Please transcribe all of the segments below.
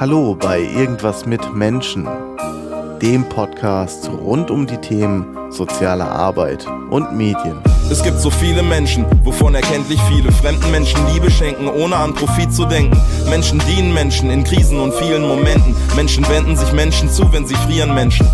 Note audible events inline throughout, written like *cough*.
Hallo bei Irgendwas mit Menschen, dem Podcast rund um die Themen soziale Arbeit und Medien. Es gibt so viele Menschen, wovon erkenntlich viele fremden Menschen Liebe schenken, ohne an Profit zu denken. Menschen dienen Menschen in Krisen und vielen Momenten. Menschen wenden sich Menschen zu, wenn sie frieren Menschen.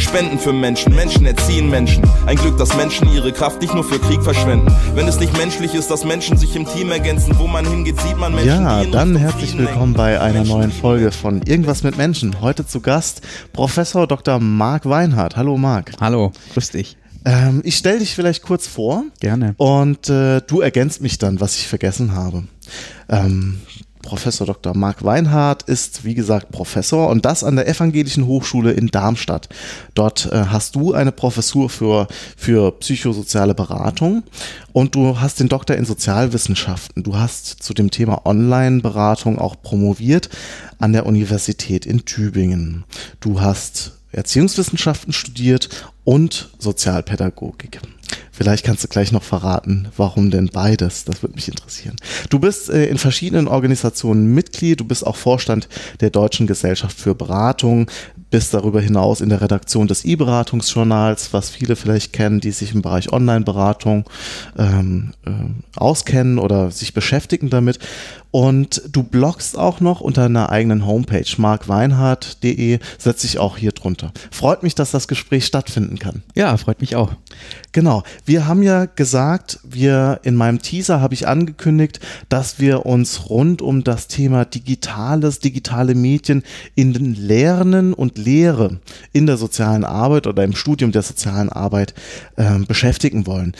Spenden für Menschen, Menschen erziehen Menschen. Ein Glück, dass Menschen ihre Kraft nicht nur für Krieg verschwenden. Wenn es nicht menschlich ist, dass Menschen sich im Team ergänzen, wo man hingeht, sieht man Menschen. Ja, dann herzlich willkommen bei einer neuen Folge von Irgendwas mit Menschen. Heute zu Gast Professor Dr. Marc Weinhardt. Hallo Marc. Hallo, grüß dich. Ähm, ich stelle dich vielleicht kurz vor. Gerne. Und äh, du ergänzt mich dann, was ich vergessen habe. Ähm, Professor Dr. Marc Weinhardt ist, wie gesagt, Professor und das an der Evangelischen Hochschule in Darmstadt. Dort äh, hast du eine Professur für, für psychosoziale Beratung und du hast den Doktor in Sozialwissenschaften. Du hast zu dem Thema Online-Beratung auch promoviert an der Universität in Tübingen. Du hast Erziehungswissenschaften studiert und Sozialpädagogik. Vielleicht kannst du gleich noch verraten, warum denn beides? Das würde mich interessieren. Du bist äh, in verschiedenen Organisationen Mitglied, du bist auch Vorstand der Deutschen Gesellschaft für Beratung, bist darüber hinaus in der Redaktion des E-Beratungsjournals, was viele vielleicht kennen, die sich im Bereich Online-Beratung ähm, äh, auskennen oder sich beschäftigen damit. Und du bloggst auch noch unter einer eigenen Homepage, markweinhardt.de, setze ich auch hier drunter. Freut mich, dass das Gespräch stattfinden kann. Ja, freut mich auch. Genau. Wir haben ja gesagt, wir in meinem Teaser habe ich angekündigt, dass wir uns rund um das Thema Digitales, digitale Medien in den Lernen und Lehre in der sozialen Arbeit oder im Studium der sozialen Arbeit äh, beschäftigen wollen.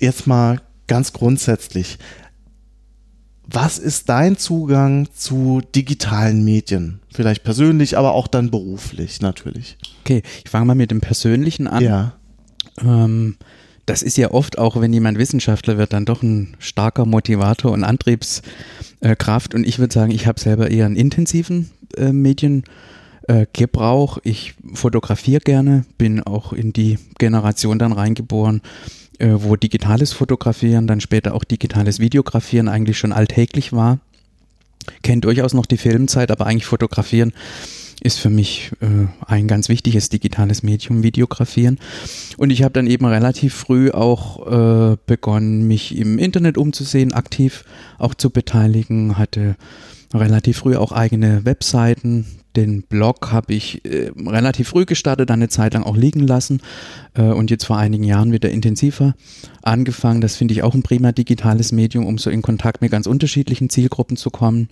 Jetzt mal ganz grundsätzlich was ist dein Zugang zu digitalen Medien? Vielleicht persönlich, aber auch dann beruflich natürlich. Okay, ich fange mal mit dem Persönlichen an. Ja. Ähm, das ist ja oft auch, wenn jemand Wissenschaftler wird, dann doch ein starker Motivator und Antriebskraft. Und ich würde sagen, ich habe selber eher einen intensiven äh, Mediengebrauch. ich fotografiere gerne, bin auch in die Generation dann reingeboren, äh, wo digitales Fotografieren, dann später auch digitales Videografieren eigentlich schon alltäglich war. Kennt durchaus noch die Filmzeit, aber eigentlich Fotografieren ist für mich äh, ein ganz wichtiges digitales Medium, Videografieren. Und ich habe dann eben relativ früh auch äh, begonnen, mich im Internet umzusehen, aktiv auch zu beteiligen, hatte relativ früh auch eigene Webseiten, den Blog habe ich äh, relativ früh gestartet, eine Zeit lang auch liegen lassen äh, und jetzt vor einigen Jahren wieder intensiver angefangen. Das finde ich auch ein prima digitales Medium, um so in Kontakt mit ganz unterschiedlichen Zielgruppen zu kommen.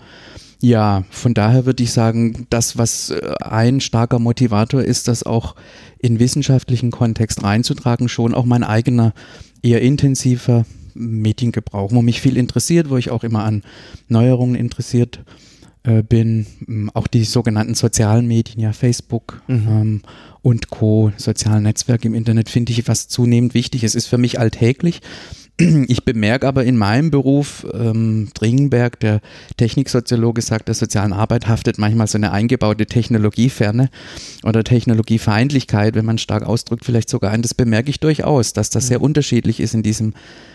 Ja, von daher würde ich sagen, das, was äh, ein starker Motivator ist, das auch in wissenschaftlichen Kontext reinzutragen, schon auch mein eigener eher intensiver Mediengebrauch, wo mich viel interessiert, wo ich auch immer an Neuerungen interessiert bin äh, bin, ähm, auch die sogenannten sozialen Medien, ja Facebook mhm. ähm, und Co., sozialen Netzwerke im Internet, finde ich was zunehmend wichtig. Es ist für mich alltäglich. *clears throat* Ich bemerke aber in meinem Beruf, ähm, Dringenberg, der Techniksoziologe, sagt, der sozialen Arbeit haftet manchmal so eine eingebaute Technologieferne oder Technologiefeindlichkeit, wenn man stark ausdrückt, vielleicht sogar ein. Das bemerke ich durchaus, dass das sehr mhm. unterschiedlich ist in diesem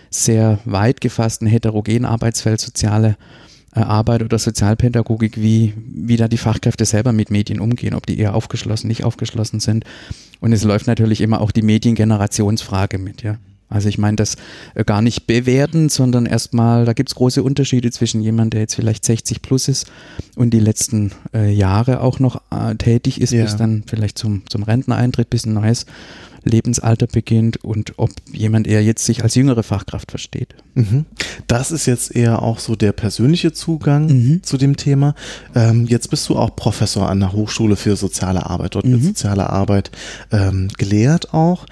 sehr weit gefassten heterogenen Arbeitsfeld soziale äh, Arbeit oder Sozialpädagogik, wie, wie da die Fachkräfte selber mit Medien umgehen, ob die eher aufgeschlossen, nicht aufgeschlossen sind. Und es läuft natürlich immer auch die Mediengenerationsfrage mit, ja. Also ich meine das äh, gar nicht bewerten, sondern erstmal, da gibt es große Unterschiede zwischen jemand, der jetzt vielleicht 60 plus ist und die letzten äh, Jahre auch noch äh, tätig ist, ja. bis dann vielleicht zum, zum Renteneintritt, bis ein neues Lebensalter beginnt und ob jemand eher jetzt sich als jüngere Fachkraft versteht. Mhm. Das ist jetzt eher auch so der persönliche Zugang mhm. zu dem Thema. Ähm, jetzt bist du auch Professor an der Hochschule für soziale Arbeit. Dort mhm. wird soziale Arbeit ähm, gelehrt auch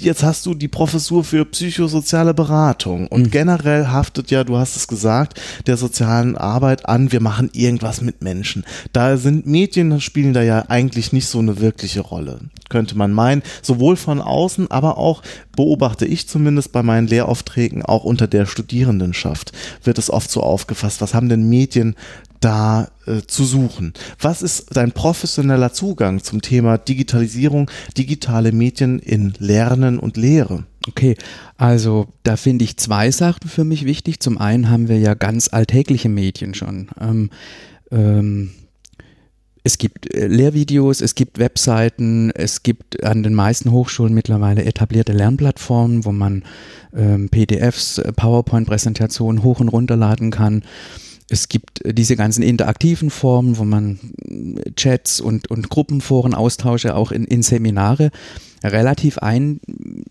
jetzt hast du die Professur für psychosoziale Beratung und mhm. generell haftet ja, du hast es gesagt, der sozialen Arbeit an, wir machen irgendwas mit Menschen. Da sind Medien spielen da ja eigentlich nicht so eine wirkliche Rolle, könnte man meinen, sowohl von außen, aber auch beobachte ich zumindest bei meinen Lehraufträgen auch unter der Studierendenschaft wird es oft so aufgefasst, was haben denn Medien da äh, zu suchen. Was ist dein professioneller Zugang zum Thema Digitalisierung, digitale Medien in Lernen und Lehre? Okay, also da finde ich zwei Sachen für mich wichtig. Zum einen haben wir ja ganz alltägliche Medien schon. Ähm, ähm, es gibt äh, Lehrvideos, es gibt Webseiten, es gibt an den meisten Hochschulen mittlerweile etablierte Lernplattformen, wo man ähm, PDFs, äh, PowerPoint-Präsentationen hoch und runterladen kann. Es gibt äh, diese ganzen interaktiven Formen, wo man Chats und, und Gruppenforen austausche, auch in, in Seminare relativ ein,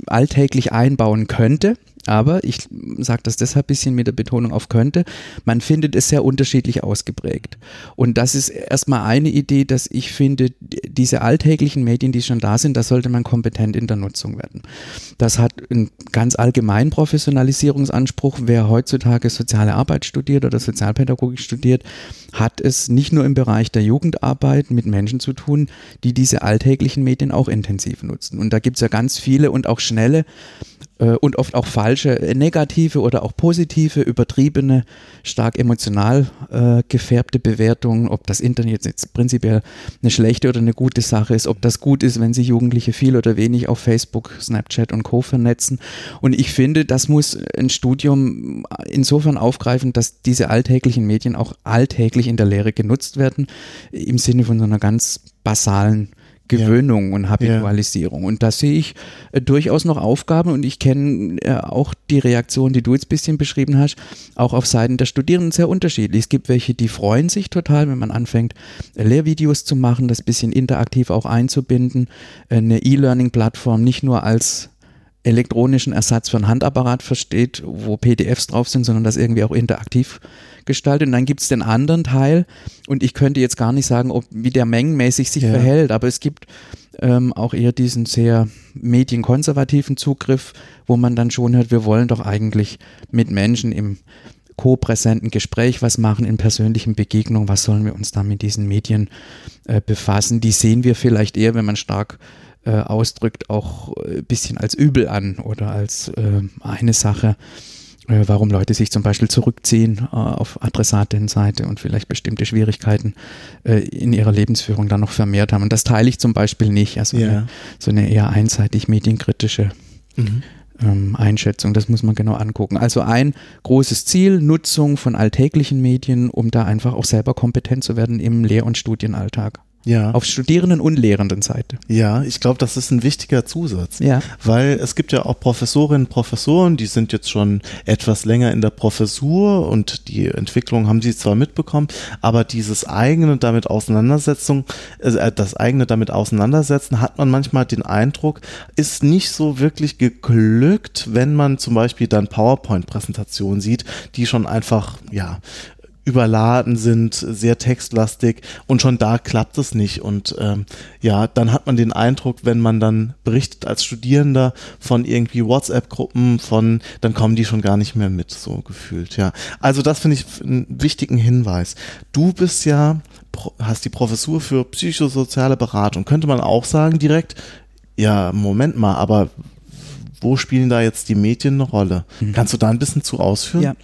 alltäglich einbauen könnte. Aber ich sage das deshalb ein bisschen mit der Betonung auf könnte. Man findet es sehr unterschiedlich ausgeprägt. Und das ist erstmal eine Idee, dass ich finde, diese alltäglichen Medien, die schon da sind, da sollte man kompetent in der Nutzung werden. Das hat einen ganz allgemeinen Professionalisierungsanspruch. Wer heutzutage soziale Arbeit studiert oder Sozialpädagogik studiert, hat es nicht nur im Bereich der Jugendarbeit mit Menschen zu tun, die diese alltäglichen Medien auch intensiv nutzen. Und da gibt es ja ganz viele und auch schnelle und oft auch falsche, äh, negative oder auch positive, übertriebene, stark emotional äh, gefärbte Bewertungen, ob das Internet jetzt prinzipiell eine schlechte oder eine gute Sache ist, ob das gut ist, wenn sich Jugendliche viel oder wenig auf Facebook, Snapchat und Co. vernetzen. Und ich finde, das muss ein Studium insofern aufgreifen, dass diese alltäglichen Medien auch alltäglich in der Lehre genutzt werden, im Sinne von so einer ganz basalen Gewöhnung ja. und Habitualisierung. Ja. Und da sehe ich äh, durchaus noch Aufgaben und ich kenne äh, auch die Reaktion, die du jetzt ein bisschen beschrieben hast, auch auf Seiten der Studierenden sehr unterschiedlich. Es gibt welche, die freuen sich total, wenn man anfängt, äh, Lehrvideos zu machen, das bisschen interaktiv auch einzubinden, äh, eine E-Learning-Plattform nicht nur als elektronischen Ersatz für einen Handapparat versteht, wo PDFs drauf sind, sondern das irgendwie auch interaktiv gestaltet. Und dann gibt es den anderen Teil und ich könnte jetzt gar nicht sagen, ob wie der mengenmäßig sich ja. verhält, aber es gibt ähm, auch eher diesen sehr medienkonservativen Zugriff, wo man dann schon hört, wir wollen doch eigentlich mit Menschen im co-präsenten Gespräch was machen, in persönlichen Begegnungen, was sollen wir uns da mit diesen Medien äh, befassen. Die sehen wir vielleicht eher, wenn man stark äh, ausdrückt, auch ein äh, bisschen als übel an oder als äh, eine Sache, äh, warum Leute sich zum Beispiel zurückziehen äh, auf Adressatenseite und vielleicht bestimmte Schwierigkeiten in ihrer Lebensführung dann noch vermehrt haben. Und das teile ich zum Beispiel nicht. Also ja. eine, so eine eher einseitig medienkritische mhm. ähm, Einschätzung. Das muss man genau angucken. Also ein großes Ziel, Nutzung von alltäglichen Medien, um da einfach auch selber kompetent zu werden im Lehr- und Studienalltag. Ja. Auf Studierenden- und Lehrendenseite. Ja, ich glaube, das ist ein wichtiger Zusatz. Ja. Weil es gibt ja auch Professorinnen und Professoren, die sind jetzt schon etwas länger in der Professur und die Entwicklung haben sie zwar mitbekommen, aber dieses eigene damit Auseinandersetzung, äh, das eigene damit Auseinandersetzen, hat man manchmal den Eindruck, ist nicht so wirklich geglückt, wenn man zum Beispiel dann PowerPoint-Präsentationen sieht, die schon einfach, ja, überladen sind, sehr textlastig und schon da klappt es nicht. Und ähm, ja, dann hat man den Eindruck, wenn man dann berichtet als Studierender von irgendwie WhatsApp-Gruppen, von, dann kommen die schon gar nicht mehr mit, so gefühlt, ja. Also das finde ich einen wichtigen Hinweis. Du bist ja, hast die Professur für psychosoziale Beratung. Könnte man auch sagen direkt, ja, Moment mal, aber wo spielen da jetzt die Medien eine Rolle? Mhm. Kannst du da ein bisschen zu ausführen? Ja,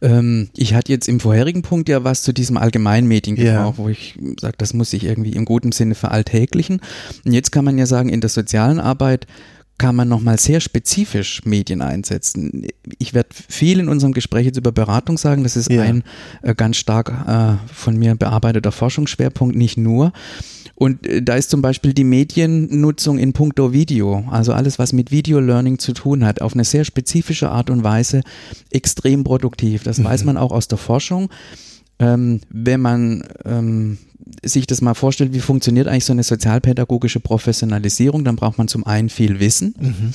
ähm, ich hatte jetzt im vorherigen Punkt ja was zu diesem allgemeinen Mediengebrauch, ja. wo ich sage, das muss sich irgendwie im guten Sinne veralltäglichen. Und jetzt kann man ja sagen, in der sozialen Arbeit kann man nochmal sehr spezifisch Medien einsetzen. Ich werde viel in unserem Gespräch jetzt über Beratung sagen. Das ist ja. ein äh, ganz stark äh, von mir bearbeiteter Forschungsschwerpunkt, nicht nur. Und äh, da ist zum Beispiel die Mediennutzung in puncto Video, also alles, was mit Video Learning zu tun hat, auf eine sehr spezifische Art und Weise extrem produktiv. Das mhm. weiß man auch aus der Forschung. Ähm, wenn man ähm, sich das mal vorstellt, wie funktioniert eigentlich so eine sozialpädagogische Professionalisierung, dann braucht man zum einen viel Wissen. Mhm.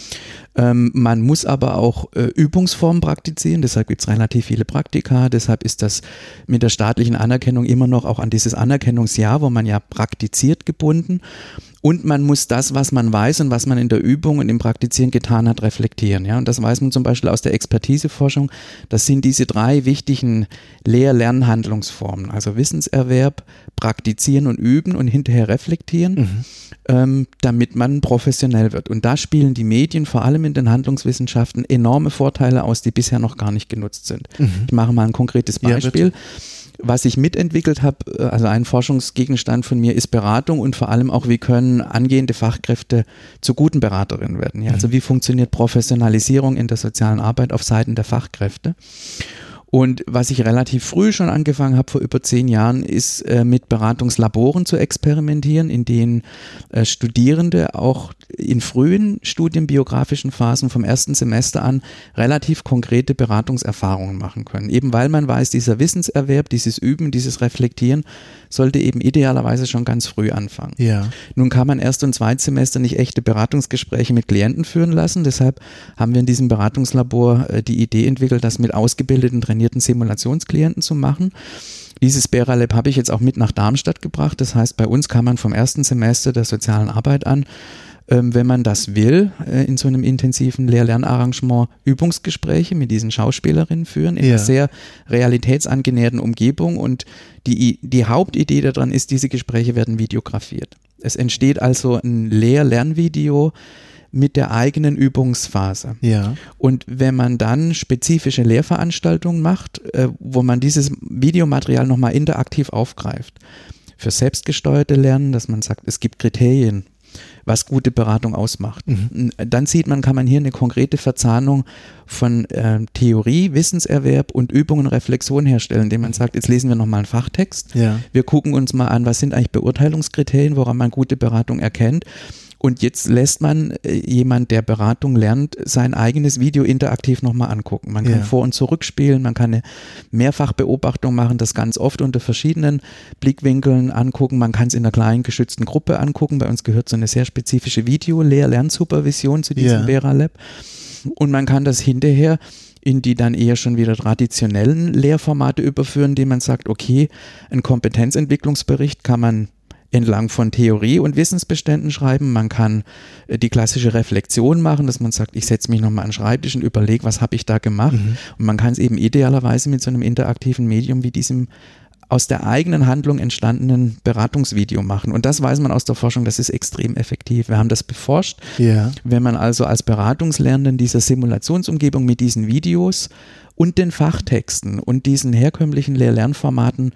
Ähm, man muss aber auch äh, Übungsformen praktizieren, deshalb gibt es relativ viele Praktika, deshalb ist das mit der staatlichen Anerkennung immer noch auch an dieses Anerkennungsjahr, wo man ja praktiziert, gebunden. Und man muss das, was man weiß und was man in der Übung und im Praktizieren getan hat, reflektieren. Ja? Und das weiß man zum Beispiel aus der Expertiseforschung. Das sind diese drei wichtigen Lehr-Lernhandlungsformen. Also Wissenserwerb, Praktizieren und Üben und hinterher reflektieren, mhm. ähm, damit man professionell wird. Und da spielen die Medien vor allem in den Handlungswissenschaften enorme Vorteile aus, die bisher noch gar nicht genutzt sind. Mhm. Ich mache mal ein konkretes Beispiel. Ja, was ich mitentwickelt habe, äh, also ein Forschungsgegenstand von mir ist Beratung und vor allem auch, wie können angehende Fachkräfte zu guten Beraterinnen werden. Ja? Also mhm. wie funktioniert Professionalisierung in der sozialen Arbeit auf Seiten der Fachkräfte? Und was ich relativ früh schon angefangen habe, vor über zehn Jahren, ist äh, mit Beratungslaboren zu experimentieren, in denen äh, Studierende auch in frühen studienbiografischen Phasen vom ersten Semester an relativ konkrete Beratungserfahrungen machen können. Eben weil man weiß, dieser Wissenserwerb, dieses Üben, dieses Reflektieren sollte eben idealerweise schon ganz früh anfangen. Ja. Nun kann man Erst- und Zweitsemester nicht echte Beratungsgespräche mit Klienten führen lassen. Deshalb haben wir in diesem Beratungslabor äh, die Idee entwickelt, das mit ausgebildeten, trainierten Simulationsklienten zu machen. Dieses Bera Lab habe ich jetzt auch mit nach Darmstadt gebracht. Das heißt, bei uns kann man vom ersten Semester der sozialen Arbeit an ähm, wenn man das will, äh, in so einem intensiven Lehr-Lernarrangement Übungsgespräche mit diesen Schauspielerinnen führen, in Ja. einer sehr realitätsangenäherten Umgebung. Und die, die Hauptidee daran ist, diese Gespräche werden videografiert. Es entsteht also ein Lehr-Lernvideo mit der eigenen Übungsphase. Ja. Und wenn man dann spezifische Lehrveranstaltungen macht, äh, wo man dieses Videomaterial nochmal interaktiv aufgreift, für selbstgesteuerte Lernen, dass man sagt, es gibt Kriterien, was gute Beratung ausmacht. Dann sieht man, kann man hier eine konkrete Verzahnung von äh, Theorie, Wissenserwerb und Übung und Reflexion herstellen, indem man sagt, jetzt lesen wir nochmal einen Fachtext. Ja. Wir gucken uns mal an, was sind eigentlich Beurteilungskriterien, woran man gute Beratung erkennt. Und jetzt lässt man äh, jemand, der Beratung lernt, sein eigenes Video interaktiv nochmal angucken. Man kann Ja. vor- und zurückspielen, man kann eine Mehrfachbeobachtung machen, das ganz oft unter verschiedenen Blickwinkeln angucken. Man kann es in einer kleinen geschützten Gruppe angucken. Bei uns gehört so eine sehr spezifische Video-Lehr-Lernsupervision zu diesem Ja. Vera Lab. Und man kann das hinterher in die dann eher schon wieder traditionellen Lehrformate überführen, indem man sagt, okay, ein Kompetenzentwicklungsbericht kann man entlang von Theorie und Wissensbeständen schreiben. Man kann äh, die klassische Reflexion machen, dass man sagt, ich setze mich nochmal an den Schreibtisch und überlege, was habe ich da gemacht. Und man kann es eben idealerweise mit so einem interaktiven Medium wie diesem aus der eigenen Handlung entstandenen Beratungsvideo machen. Und das weiß man aus der Forschung, das ist extrem effektiv. Wir haben das beforscht. Ja. Wenn man also als Beratungslernenden in dieser Simulationsumgebung mit diesen Videos und den Fachtexten und diesen herkömmlichen Lehr-Lernformaten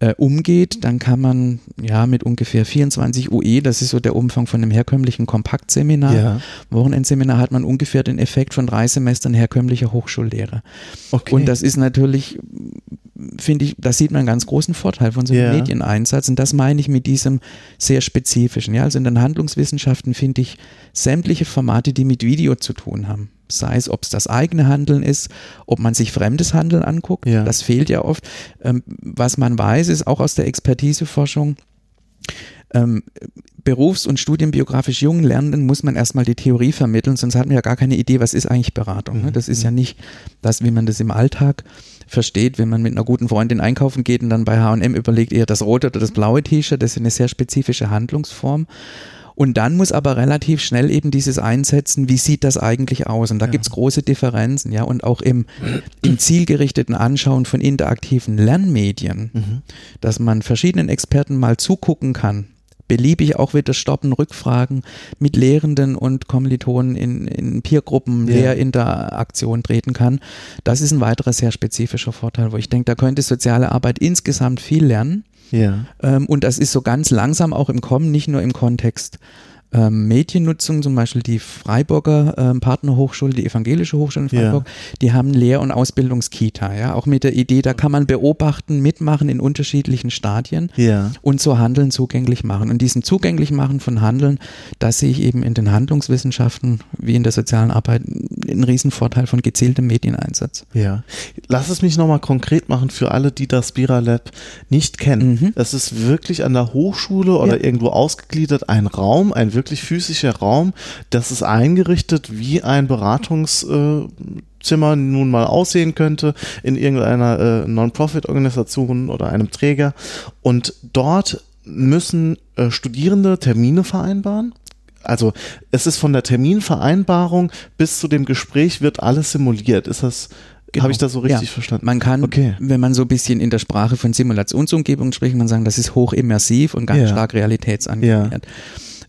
äh, umgeht, dann kann man ja mit ungefähr 24 UE, das ist so der Umfang von einem herkömmlichen Kompaktseminar, Ja. Wochenendseminar, hat man ungefähr den Effekt von drei Semestern herkömmlicher Hochschullehre. Okay. Und das ist natürlich, finde ich, da sieht man einen ganz großen Vorteil von so einem Ja. Medieneinsatz. Und das meine ich mit diesem sehr spezifischen. Ja, also in den Handlungswissenschaften finde ich sämtliche Formate, die mit Video zu tun haben. Sei es, ob es das eigene Handeln ist, ob man sich fremdes Handeln anguckt. Ja. Das fehlt ja oft. Ähm, was man weiß, ist auch aus der Expertiseforschung, ähm, berufs- und studienbiografisch jungen Lernenden muss man erstmal die Theorie vermitteln, sonst hat man ja gar keine Idee, was ist eigentlich Beratung. Ne? Das ist ja nicht das, wie man das im Alltag versteht, wenn man mit einer guten Freundin einkaufen geht und dann bei H&M überlegt, eher das rote oder das blaue T-Shirt, das ist eine sehr spezifische Handlungsform. Und dann muss aber relativ schnell eben dieses einsetzen, wie sieht das eigentlich aus? Und da gibt's große Differenzen, ja. Und auch im, im zielgerichteten Anschauen von interaktiven Lernmedien, dass man verschiedenen Experten mal zugucken kann, beliebig auch wieder stoppen, Rückfragen mit Lehrenden und Kommilitonen in, in Peergruppen, Ja. Lehrinteraktion treten kann. Das ist ein weiterer sehr spezifischer Vorteil, wo ich denke, da könnte soziale Arbeit insgesamt viel lernen. Ja. Ähm, und das ist so ganz langsam auch im Kommen, nicht nur im Kontext ähm, Mediennutzung, zum Beispiel die Freiburger ähm, Partnerhochschule, die Evangelische Hochschule in Ja. Freiburg, die haben Lehr- und Ausbildungskita, ja, auch mit der Idee, da kann man beobachten, mitmachen in unterschiedlichen Stadien Ja. und so Handeln zugänglich machen. Und diesem zugänglich machen von Handeln, das sehe ich eben in den Handlungswissenschaften wie in der sozialen Arbeit einen Riesenvorteil von gezieltem Medieneinsatz. Ja. Lass es mich nochmal konkret machen für alle, die das Spira Lab nicht kennen. Mhm. Das ist wirklich an der Hochschule oder Ja. irgendwo ausgegliedert ein Raum, ein wirklich physischer Raum. Das ist eingerichtet wie ein Beratungszimmer nun mal aussehen könnte in irgendeiner äh, Non-Profit-Organisation oder einem Träger. Und dort müssen äh, Studierende Termine vereinbaren. Also es ist von der Terminvereinbarung bis zu dem Gespräch wird alles simuliert. Ist das, Genau. habe ich das so richtig Ja. verstanden? Man kann, Okay. wenn man so ein bisschen in der Sprache von Simulationsumgebungen spricht, man sagen, das ist hochimmersiv und ganz Ja. stark realitätsangenähert.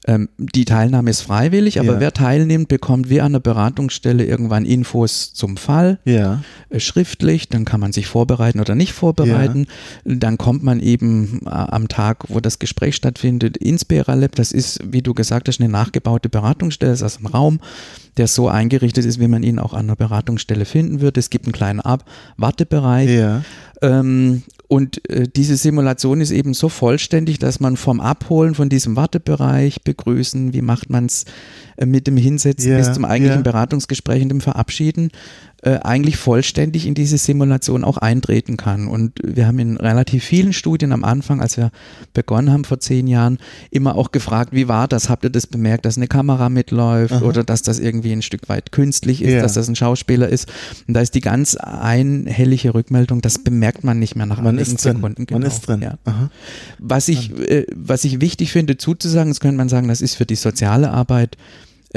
Ähm, die Teilnahme ist freiwillig, aber Ja. wer teilnimmt, bekommt wie an der Beratungsstelle irgendwann Infos zum Fall Ja. äh, schriftlich, dann kann man sich vorbereiten oder nicht vorbereiten. Dann kommt man eben äh, am Tag, wo das Gespräch stattfindet, ins BRLab. Das ist, wie du gesagt hast, eine nachgebaute Beratungsstelle, das ist also ein Raum, der so eingerichtet ist, wie man ihn auch an einer Beratungsstelle finden würde. Es gibt einen kleinen Ab Wartebereich. Ja. Ähm, und äh, diese Simulation ist eben so vollständig, dass man vom Abholen von diesem Wartebereich begrüßen, wie macht man es äh, mit dem Hinsetzen Ja, bis zum eigentlichen ja. Beratungsgespräch und dem Verabschieden, äh, eigentlich vollständig in diese Simulation auch eintreten kann. Und wir haben in relativ vielen Studien am Anfang, als wir begonnen haben vor zehn Jahren, immer auch gefragt, wie war das? Habt ihr das bemerkt, dass eine Kamera mitläuft oder dass das irgendwie ein Stück weit künstlich ist, Ja. dass das ein Schauspieler ist? Und da ist die ganz einhellige Rückmeldung, das bemerkt man nicht mehr nach Man einigen. Sekunden. Man genau. ist drin. Ja. Aha. Was ich, äh, was ich wichtig finde zuzusagen, das könnte man sagen, das ist für die soziale Arbeit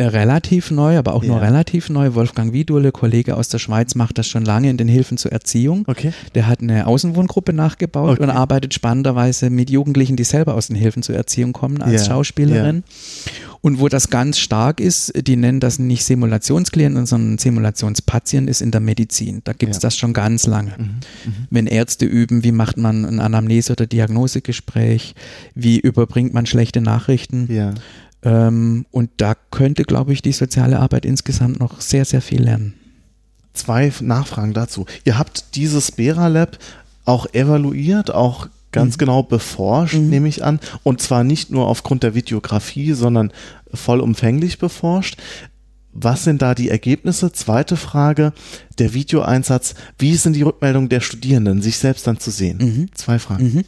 relativ neu, aber auch nur Ja. relativ neu. Wolfgang Wiedule, Kollege aus der Schweiz, macht das schon lange in den Hilfen zur Erziehung. Okay. Der hat eine Außenwohngruppe nachgebaut Okay. und arbeitet spannenderweise mit Jugendlichen, die selber aus den Hilfen zur Erziehung kommen, als Ja, Schauspielerin. Und wo das ganz stark ist, die nennen das nicht Simulationsklienten, sondern Simulationspatient ist in der Medizin. Da gibt es Ja. das schon ganz lange. Mhm. Wenn Ärzte üben, wie macht man ein Anamnese- oder Diagnosegespräch, wie überbringt man schlechte Nachrichten. Ja. Ähm, und da könnte, glaube ich, die soziale Arbeit insgesamt noch sehr, sehr viel lernen. Zwei Nachfragen dazu. Ihr habt dieses Bera Lab auch evaluiert, auch ganz Mhm. genau beforscht, nehme ich an. Und zwar nicht nur aufgrund der Videografie, sondern vollumfänglich beforscht. Was sind da die Ergebnisse? Zweite Frage, der Videoeinsatz. Wie sind die Rückmeldungen der Studierenden, sich selbst dann zu sehen? Mhm. Zwei Fragen. Mhm.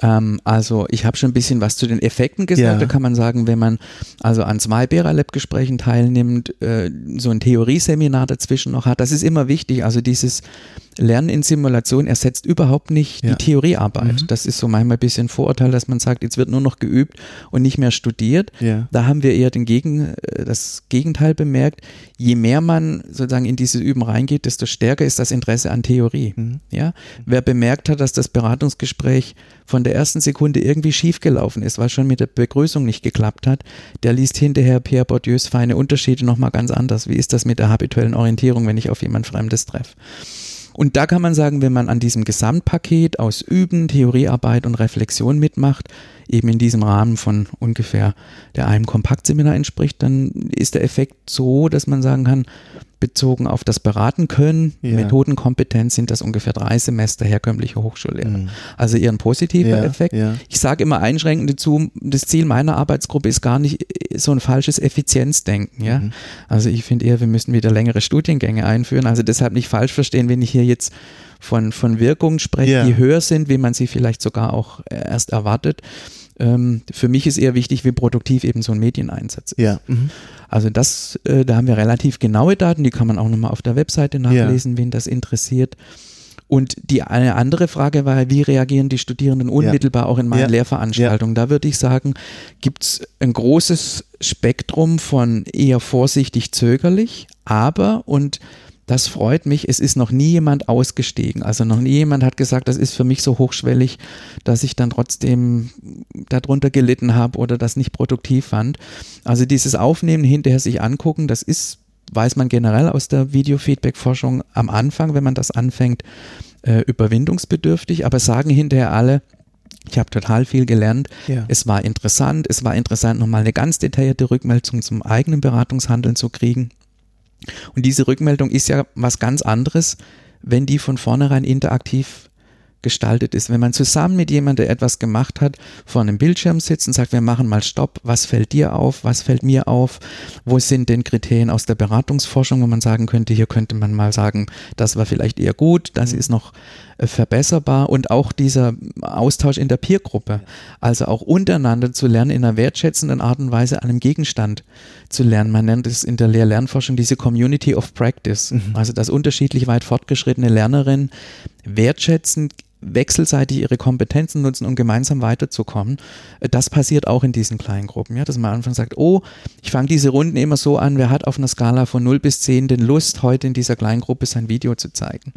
Ähm, also ich habe schon ein bisschen was zu den Effekten gesagt. Ja. Da kann man sagen, wenn man also an zwei Bera-Lab-Gesprächen teilnimmt, äh, so ein Theorieseminar dazwischen noch hat, das ist immer wichtig. Also dieses Lernen in Simulation ersetzt überhaupt nicht Ja. die Theoriearbeit. Mhm. Das ist so manchmal ein bisschen Vorurteil, dass man sagt, jetzt wird nur noch geübt und nicht mehr studiert. Ja. Da haben wir eher den Gegen, äh, das Gegenteil bemerkt. Je mehr man sozusagen in dieses Üben reingeht, desto stärker ist das Interesse an Theorie. Mhm. Ja? Wer bemerkt hat, dass das Beratungsgespräch von der ersten Sekunde irgendwie schiefgelaufen ist, weil schon mit der Begrüßung nicht geklappt hat, der liest hinterher Pierre Bourdieus feine Unterschiede nochmal ganz anders. Wie ist das mit der habituellen Orientierung, wenn ich auf jemand Fremdes treffe? Und da kann man sagen, wenn man an diesem Gesamtpaket aus Üben, Theoriearbeit und Reflexion mitmacht, eben in diesem Rahmen von ungefähr der einem Kompaktseminar entspricht, dann ist der Effekt so, dass man sagen kann, bezogen auf das Beraten können, Ja. Methodenkompetenz sind das ungefähr drei Semester herkömmliche Hochschullehre. Mhm. Also eher ein positiver Ja, Effekt. ja. Ich sage immer einschränkend dazu, das Ziel meiner Arbeitsgruppe ist gar nicht so ein falsches Effizienzdenken. Ja? Mhm. Also ich finde eher, wir müssen wieder längere Studiengänge einführen. Also deshalb nicht falsch verstehen, wenn ich hier jetzt von, von Wirkungen spreche, Ja. die höher sind, wie man sie vielleicht sogar auch äh, erst erwartet. Ähm, für mich ist eher wichtig, wie produktiv eben so ein Medieneinsatz ist. Ja. Mhm. Also das, äh, da haben wir relativ genaue Daten, die kann man auch nochmal auf der Webseite nachlesen, wen das interessiert. Und die eine andere Frage war, wie reagieren die Studierenden unmittelbar auch in meinen Ja. Lehrveranstaltungen? Da würde ich sagen, gibt es ein großes Spektrum von eher vorsichtig zögerlich, aber und das freut mich, es ist noch nie jemand ausgestiegen. Also noch nie jemand hat gesagt, das ist für mich so hochschwellig, dass ich dann trotzdem darunter gelitten habe oder das nicht produktiv fand. Also dieses Aufnehmen, hinterher sich angucken, das ist, weiß man generell aus der Videofeedback-Forschung am Anfang, wenn man das anfängt, äh, überwindungsbedürftig, aber sagen hinterher alle, ich habe total viel gelernt. Ja. Es war interessant. Es war interessant, nochmal eine ganz detaillierte Rückmeldung zum eigenen Beratungshandeln zu kriegen. Und diese Rückmeldung ist ja was ganz anderes, wenn die von vornherein interaktiv gestaltet ist. Wenn man zusammen mit jemandem, der etwas gemacht hat, vor einem Bildschirm sitzt und sagt, wir machen mal Stopp, was fällt dir auf, was fällt mir auf, wo sind denn Kriterien aus der Beratungsforschung, wo man sagen könnte, hier könnte man mal sagen, das war vielleicht eher gut, das ist noch verbesserbar und auch dieser Austausch in der Peergruppe, also auch untereinander zu lernen, in einer wertschätzenden Art und Weise einem Gegenstand zu lernen. Man nennt es in der Lehr-Lernforschung diese Community of Practice, also dass unterschiedlich weit fortgeschrittene Lernerinnen wertschätzend wechselseitig ihre Kompetenzen nutzen, um gemeinsam weiterzukommen. Äh, Das passiert auch in diesen kleinen Gruppen, ja, dass man am Anfang sagt, oh, ich fange diese Runden immer so an, wer hat auf einer Skala von 0 bis 10 den Lust, heute in dieser kleinen Gruppe sein Video zu zeigen.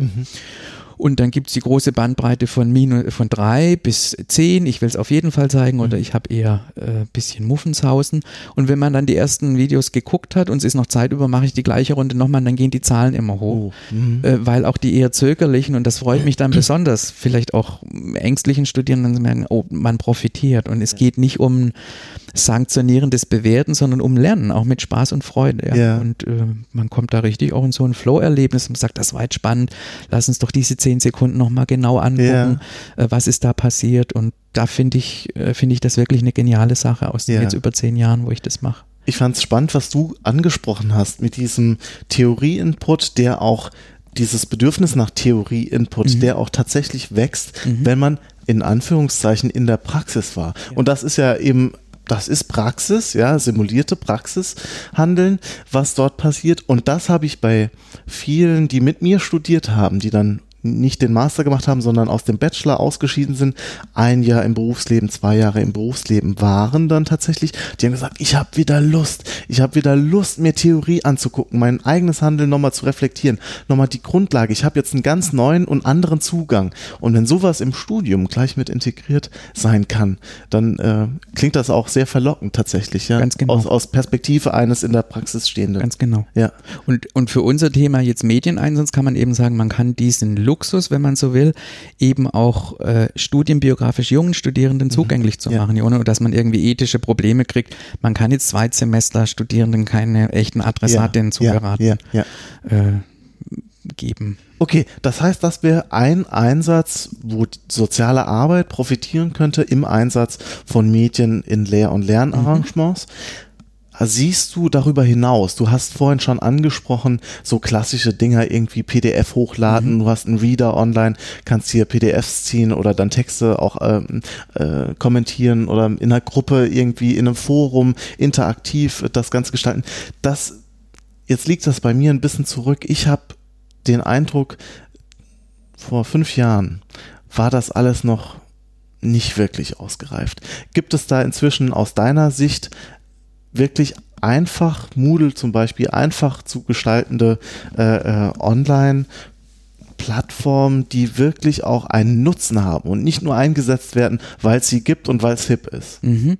Und dann gibt es die große Bandbreite von, minus, von drei bis zehn. Ich will es auf jeden Fall zeigen oder mhm. ich habe eher ein äh, bisschen Muffenshausen. Und wenn man dann die ersten Videos geguckt hat und es ist noch Zeit über, mache ich die gleiche Runde nochmal, dann gehen die Zahlen immer hoch. Oh. Mhm. Äh, weil auch die eher zögerlichen, und das freut mich dann *clears throat* besonders, vielleicht auch ängstlichen Studierenden merken, oh, man profitiert. Und es geht nicht um sanktionierendes Bewerten, sondern um Lernen, auch mit Spaß und Freude. Ja. ja. Und äh, man kommt da richtig auch in so ein Flow-Erlebnis und sagt, das war jetzt spannend, lass uns doch diese zehn Sekunden nochmal genau angucken, ja. äh, was ist da passiert. Und da finde ich, äh, finde ich das wirklich eine geniale Sache aus den ja. jetzt über zehn Jahren, wo ich das mache. Ich fand es spannend, was du angesprochen hast mit diesem Theorie-Input, der auch dieses Bedürfnis nach Theorie-Input, mhm. der auch tatsächlich wächst, mhm. wenn man in Anführungszeichen in der Praxis war. Ja. Und das ist ja eben das ist Praxis, ja, simulierte Praxis handeln, was dort passiert. Und das habe ich bei vielen, die mit mir studiert haben, die dann nicht den Master gemacht haben, sondern aus dem Bachelor ausgeschieden sind, ein Jahr im Berufsleben, zwei Jahre im Berufsleben waren dann tatsächlich, die haben gesagt, ich habe wieder Lust, ich habe wieder Lust, mir Theorie anzugucken, mein eigenes Handeln nochmal zu reflektieren, nochmal die Grundlage. Ich habe jetzt einen ganz neuen und anderen Zugang. Und wenn sowas im Studium gleich mit integriert sein kann, dann äh, klingt das auch sehr verlockend tatsächlich, ja. Ganz genau. Aus, aus Perspektive eines in der Praxis stehenden. Ganz genau. Ja. Und, und für unser Thema jetzt Medieneinsatz kann man eben sagen, man kann diesen Luxus, wenn man so will, eben auch äh, studienbiografisch jungen Studierenden mhm. zugänglich zu ja. machen, ohne dass man irgendwie ethische Probleme kriegt. Man kann jetzt Zweitsemester Studierenden keine echten Adressatinnen ja, zu beraten ja, ja, äh, geben. Okay, das heißt, das wäre ein Einsatz, wo soziale Arbeit profitieren könnte im Einsatz von Medien in Lehr- und Lernarrangements. Mhm. Siehst du darüber hinaus, du hast vorhin schon angesprochen, so klassische Dinger irgendwie PDF hochladen, mhm. du hast einen Reader online, kannst hier PDFs ziehen oder dann Texte auch ähm, äh, kommentieren oder in einer Gruppe irgendwie in einem Forum interaktiv das Ganze gestalten. Das, jetzt liegt das bei mir ein bisschen zurück. Ich habe den Eindruck, vor fünf Jahren war das alles noch nicht wirklich ausgereift. Gibt es da inzwischen aus deiner Sicht wirklich einfach Moodle zum Beispiel einfach zu gestaltende äh, äh, Online Plattformen, die wirklich auch einen Nutzen haben und nicht nur eingesetzt werden, weil es sie gibt und weil es hip ist. Mhm.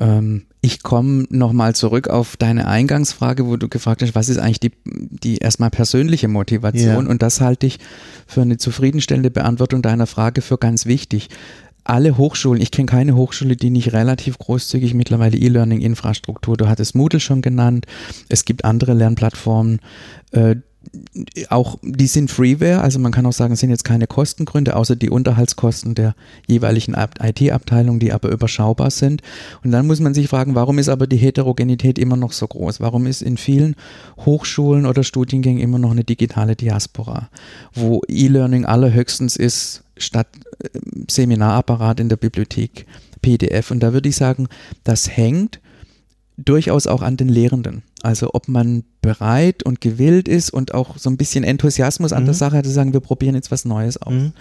Ähm, ich komme nochmal zurück auf deine Eingangsfrage, wo du gefragt hast, was ist eigentlich die, die erstmal persönliche Motivation? Ja. Und das halte ich für eine zufriedenstellende Beantwortung deiner Frage für ganz wichtig alle Hochschulen, ich kenne keine Hochschule, die nicht relativ großzügig mittlerweile E-Learning-Infrastruktur, du hattest Moodle schon genannt, es gibt andere Lernplattformen, äh, auch die sind Freeware, also man kann auch sagen, es sind jetzt keine Kostengründe, außer die Unterhaltskosten der jeweiligen IT-Abteilung, die aber überschaubar sind. Und dann muss man sich fragen, warum ist aber die Heterogenität immer noch so groß? Warum ist in vielen Hochschulen oder Studiengängen immer noch eine digitale Diaspora, wo E-Learning allerhöchstens ist, statt äh, Seminarapparat in der Bibliothek PDF. Und da würde ich sagen, das hängt durchaus auch an den Lehrenden. Also ob man bereit und gewillt ist und auch so ein bisschen Enthusiasmus an der mhm. Sache hat, zu sagen, wir probieren jetzt was Neues aus. Mhm.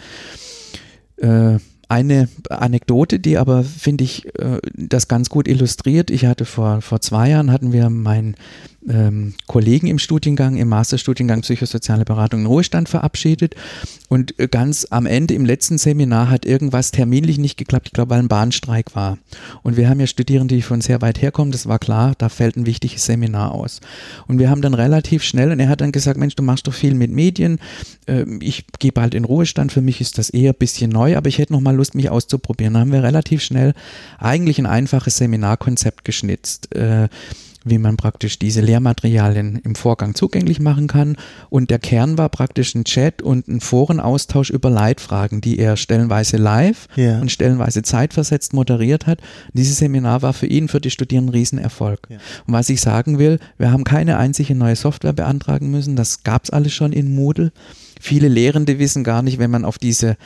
Äh, eine Anekdote, die aber, finde ich, äh, das ganz gut illustriert. Ich hatte vor, vor zwei Jahren, hatten wir meinen ähm, Kollegen im Studiengang, im Masterstudiengang Psychosoziale Beratung in Ruhestand verabschiedet. Und äh, ganz am Ende im letzten Seminar hat irgendwas terminlich nicht geklappt, ich glaube, weil ein Bahnstreik war. Und wir haben ja Studierende, die von sehr weit herkommen, das war klar, da fällt ein wichtiges Seminar aus. Und wir haben dann relativ schnell, und er hat dann gesagt, Mensch, du machst doch viel mit Medien, ähm, ich gehe bald in Ruhestand, für mich ist das eher ein bisschen neu, aber ich hätte noch mal Lust, mich auszuprobieren. Da haben wir relativ schnell eigentlich ein einfaches Seminarkonzept geschnitzt. Wie man praktisch diese Lehrmaterialien im Vorgang zugänglich machen kann. Und der Kern war praktisch ein Chat und ein Forenaustausch über Leitfragen, die er stellenweise live ja. und stellenweise zeitversetzt moderiert hat. Dieses Seminar war für ihn, für die Studierenden ein Riesenerfolg. Ja. Und was ich sagen will, wir haben keine einzige neue Software beantragen müssen. Das gab es alles schon in Moodle. Viele Lehrende wissen gar nicht, wenn man auf diese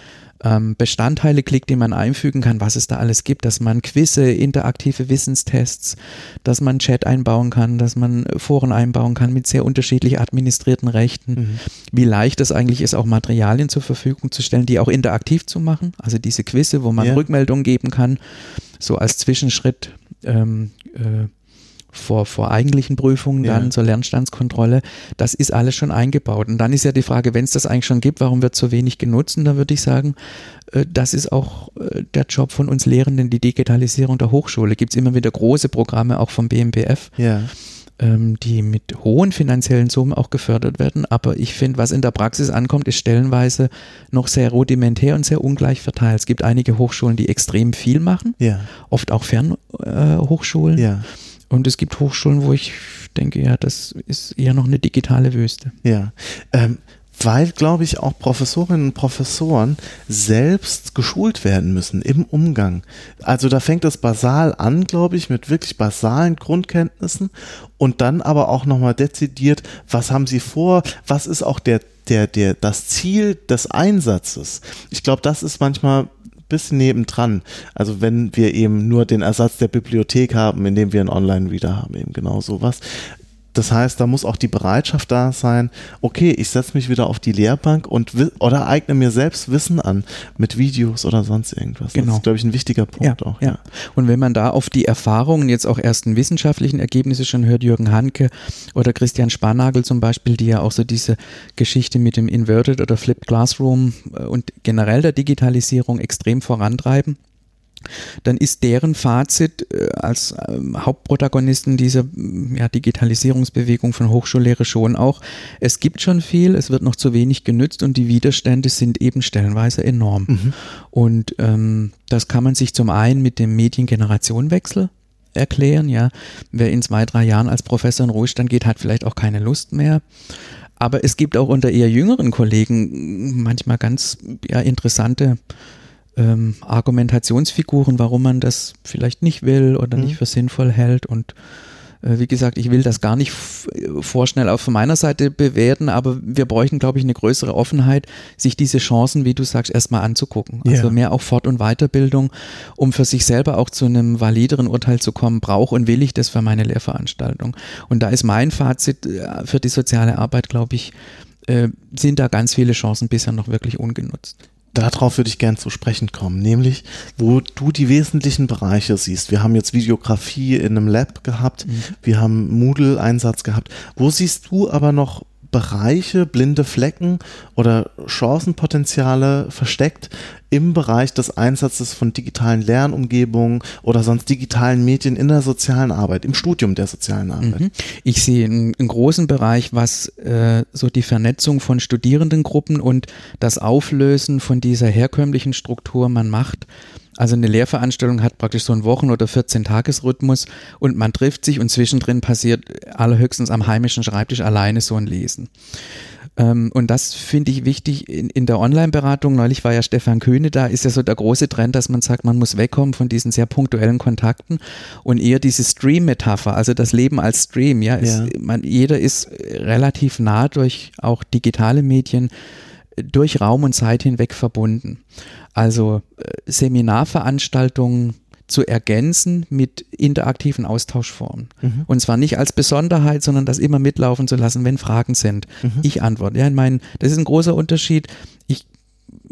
ähm, Bestandteile klickt, die man einfügen kann, was es da alles gibt, dass man Quizze, interaktive Wissenstests, dass man Chat einbauen kann, dass man Foren einbauen kann mit sehr unterschiedlich administrierten Rechten, mhm. wie leicht es eigentlich ist, auch Materialien zur Verfügung zu stellen, die auch interaktiv zu machen, also diese Quizze, wo man ja. Rückmeldungen geben kann, so als Zwischenschritt ähm, äh, vor, vor eigentlichen Prüfungen dann Ja. zur Lernstandskontrolle. Das ist alles schon eingebaut. Und dann ist ja die Frage, wenn es das eigentlich schon gibt, warum wird so wenig genutzt? Und da würde ich sagen, äh, das ist auch äh, der Job von uns Lehrenden, die Digitalisierung der Hochschule. Gibt es immer wieder große Programme, auch vom BMBF, Ja. ähm, die mit hohen finanziellen Summen auch gefördert werden. Aber ich finde, was in der Praxis ankommt, ist stellenweise noch sehr rudimentär und sehr ungleich verteilt. Es gibt einige Hochschulen, die extrem viel machen, Ja. oft auch Fernhochschulen. Äh. Ja. Und es gibt Hochschulen, wo ich denke, ja, das ist eher noch eine digitale Wüste. Ja. Ähm, weil, glaube ich, auch Professorinnen und Professoren selbst geschult werden müssen im Umgang. Also da fängt es basal an, glaube ich, mit wirklich basalen Grundkenntnissen und dann aber auch nochmal dezidiert, was haben sie vor, was ist auch der, der, der, das Ziel des Einsatzes. Ich glaube, das ist manchmal bisschen nebendran. Also wenn wir eben nur den Ersatz der Bibliothek haben, indem wir einen Online-Reader haben, eben genau sowas. Das heißt, da muss auch die Bereitschaft da sein, okay, ich setze mich wieder auf die Lehrbank und oder eigne mir selbst Wissen an mit Videos oder sonst irgendwas. Genau. Das ist, glaube ich, ein wichtiger Punkt auch. ja. Und wenn man da auf die Erfahrungen jetzt auch ersten wissenschaftlichen Ergebnisse schon hört, Jürgen Hanke oder Christian Spanagel zum Beispiel, die ja auch so diese Geschichte mit dem Inverted oder Flipped Classroom äh, und generell der Digitalisierung extrem vorantreiben, dann ist deren Fazit äh, als ähm, Hauptprotagonisten dieser mm, ja, Digitalisierungsbewegung von Hochschullehre schon auch, es gibt schon viel, es wird noch zu wenig genützt und die Widerstände sind eben stellenweise enorm. Und ähm, das kann man sich zum einen mit dem Mediengenerationenwechsel erklären, ja. Wer in zwei, drei Jahren als Professor in Ruhestand geht, hat vielleicht auch keine Lust mehr. Aber es gibt auch unter eher jüngeren Kollegen manchmal ganz ja, interessante ähm, Argumentationsfiguren, warum man das vielleicht nicht will oder Mhm. nicht für sinnvoll hält. Und äh, wie gesagt, ich will das gar nicht f- vorschnell auch von meiner Seite bewerten, aber wir bräuchten, glaube ich, eine größere Offenheit, sich diese Chancen, wie du sagst, erstmal anzugucken. Also Ja. mehr auch Fort- und Weiterbildung, um für sich selber auch zu einem valideren Urteil zu kommen, brauche und will ich das für meine Lehrveranstaltung. Und da ist mein Fazit äh, für die soziale Arbeit, glaube ich, äh, sind da ganz viele Chancen bisher noch wirklich ungenutzt. Darauf würde ich gern zu sprechen kommen, nämlich wo du die wesentlichen Bereiche siehst. Wir haben jetzt Videografie in einem Lab gehabt, wir haben Moodle-Einsatz gehabt. Wo siehst du aber noch Bereiche, blinde Flecken oder Chancenpotenziale versteckt im Bereich des Einsatzes von digitalen Lernumgebungen oder sonst digitalen Medien in der sozialen Arbeit, im Studium der sozialen Arbeit? Mhm. Ich sehe einen, einen großen Bereich, was äh, so die Vernetzung von Studierendengruppen und das Auflösen von dieser herkömmlichen Struktur man macht. Also eine Lehrveranstaltung hat praktisch so einen Wochen- oder 14-Tages-Rhythmus und man trifft sich und zwischendrin passiert allerhöchstens am heimischen Schreibtisch alleine so ein Lesen. Ähm, und das finde ich wichtig in, in der Online-Beratung. Neulich war ja Stefan Kühne da, ist ja so der große Trend, dass man sagt, man muss wegkommen von diesen sehr punktuellen Kontakten und eher diese Stream-Metapher, also das Leben als Stream. Ja, ist, Ja. Man, jeder ist relativ nah durch auch digitale Medien durch Raum und Zeit hinweg verbunden. Also äh, Seminarveranstaltungen zu ergänzen mit interaktiven Austauschformen. Und zwar nicht als Besonderheit, sondern das immer mitlaufen zu lassen, wenn Fragen sind. Ich antworte. Ja, ich meine, das ist ein großer Unterschied. Ich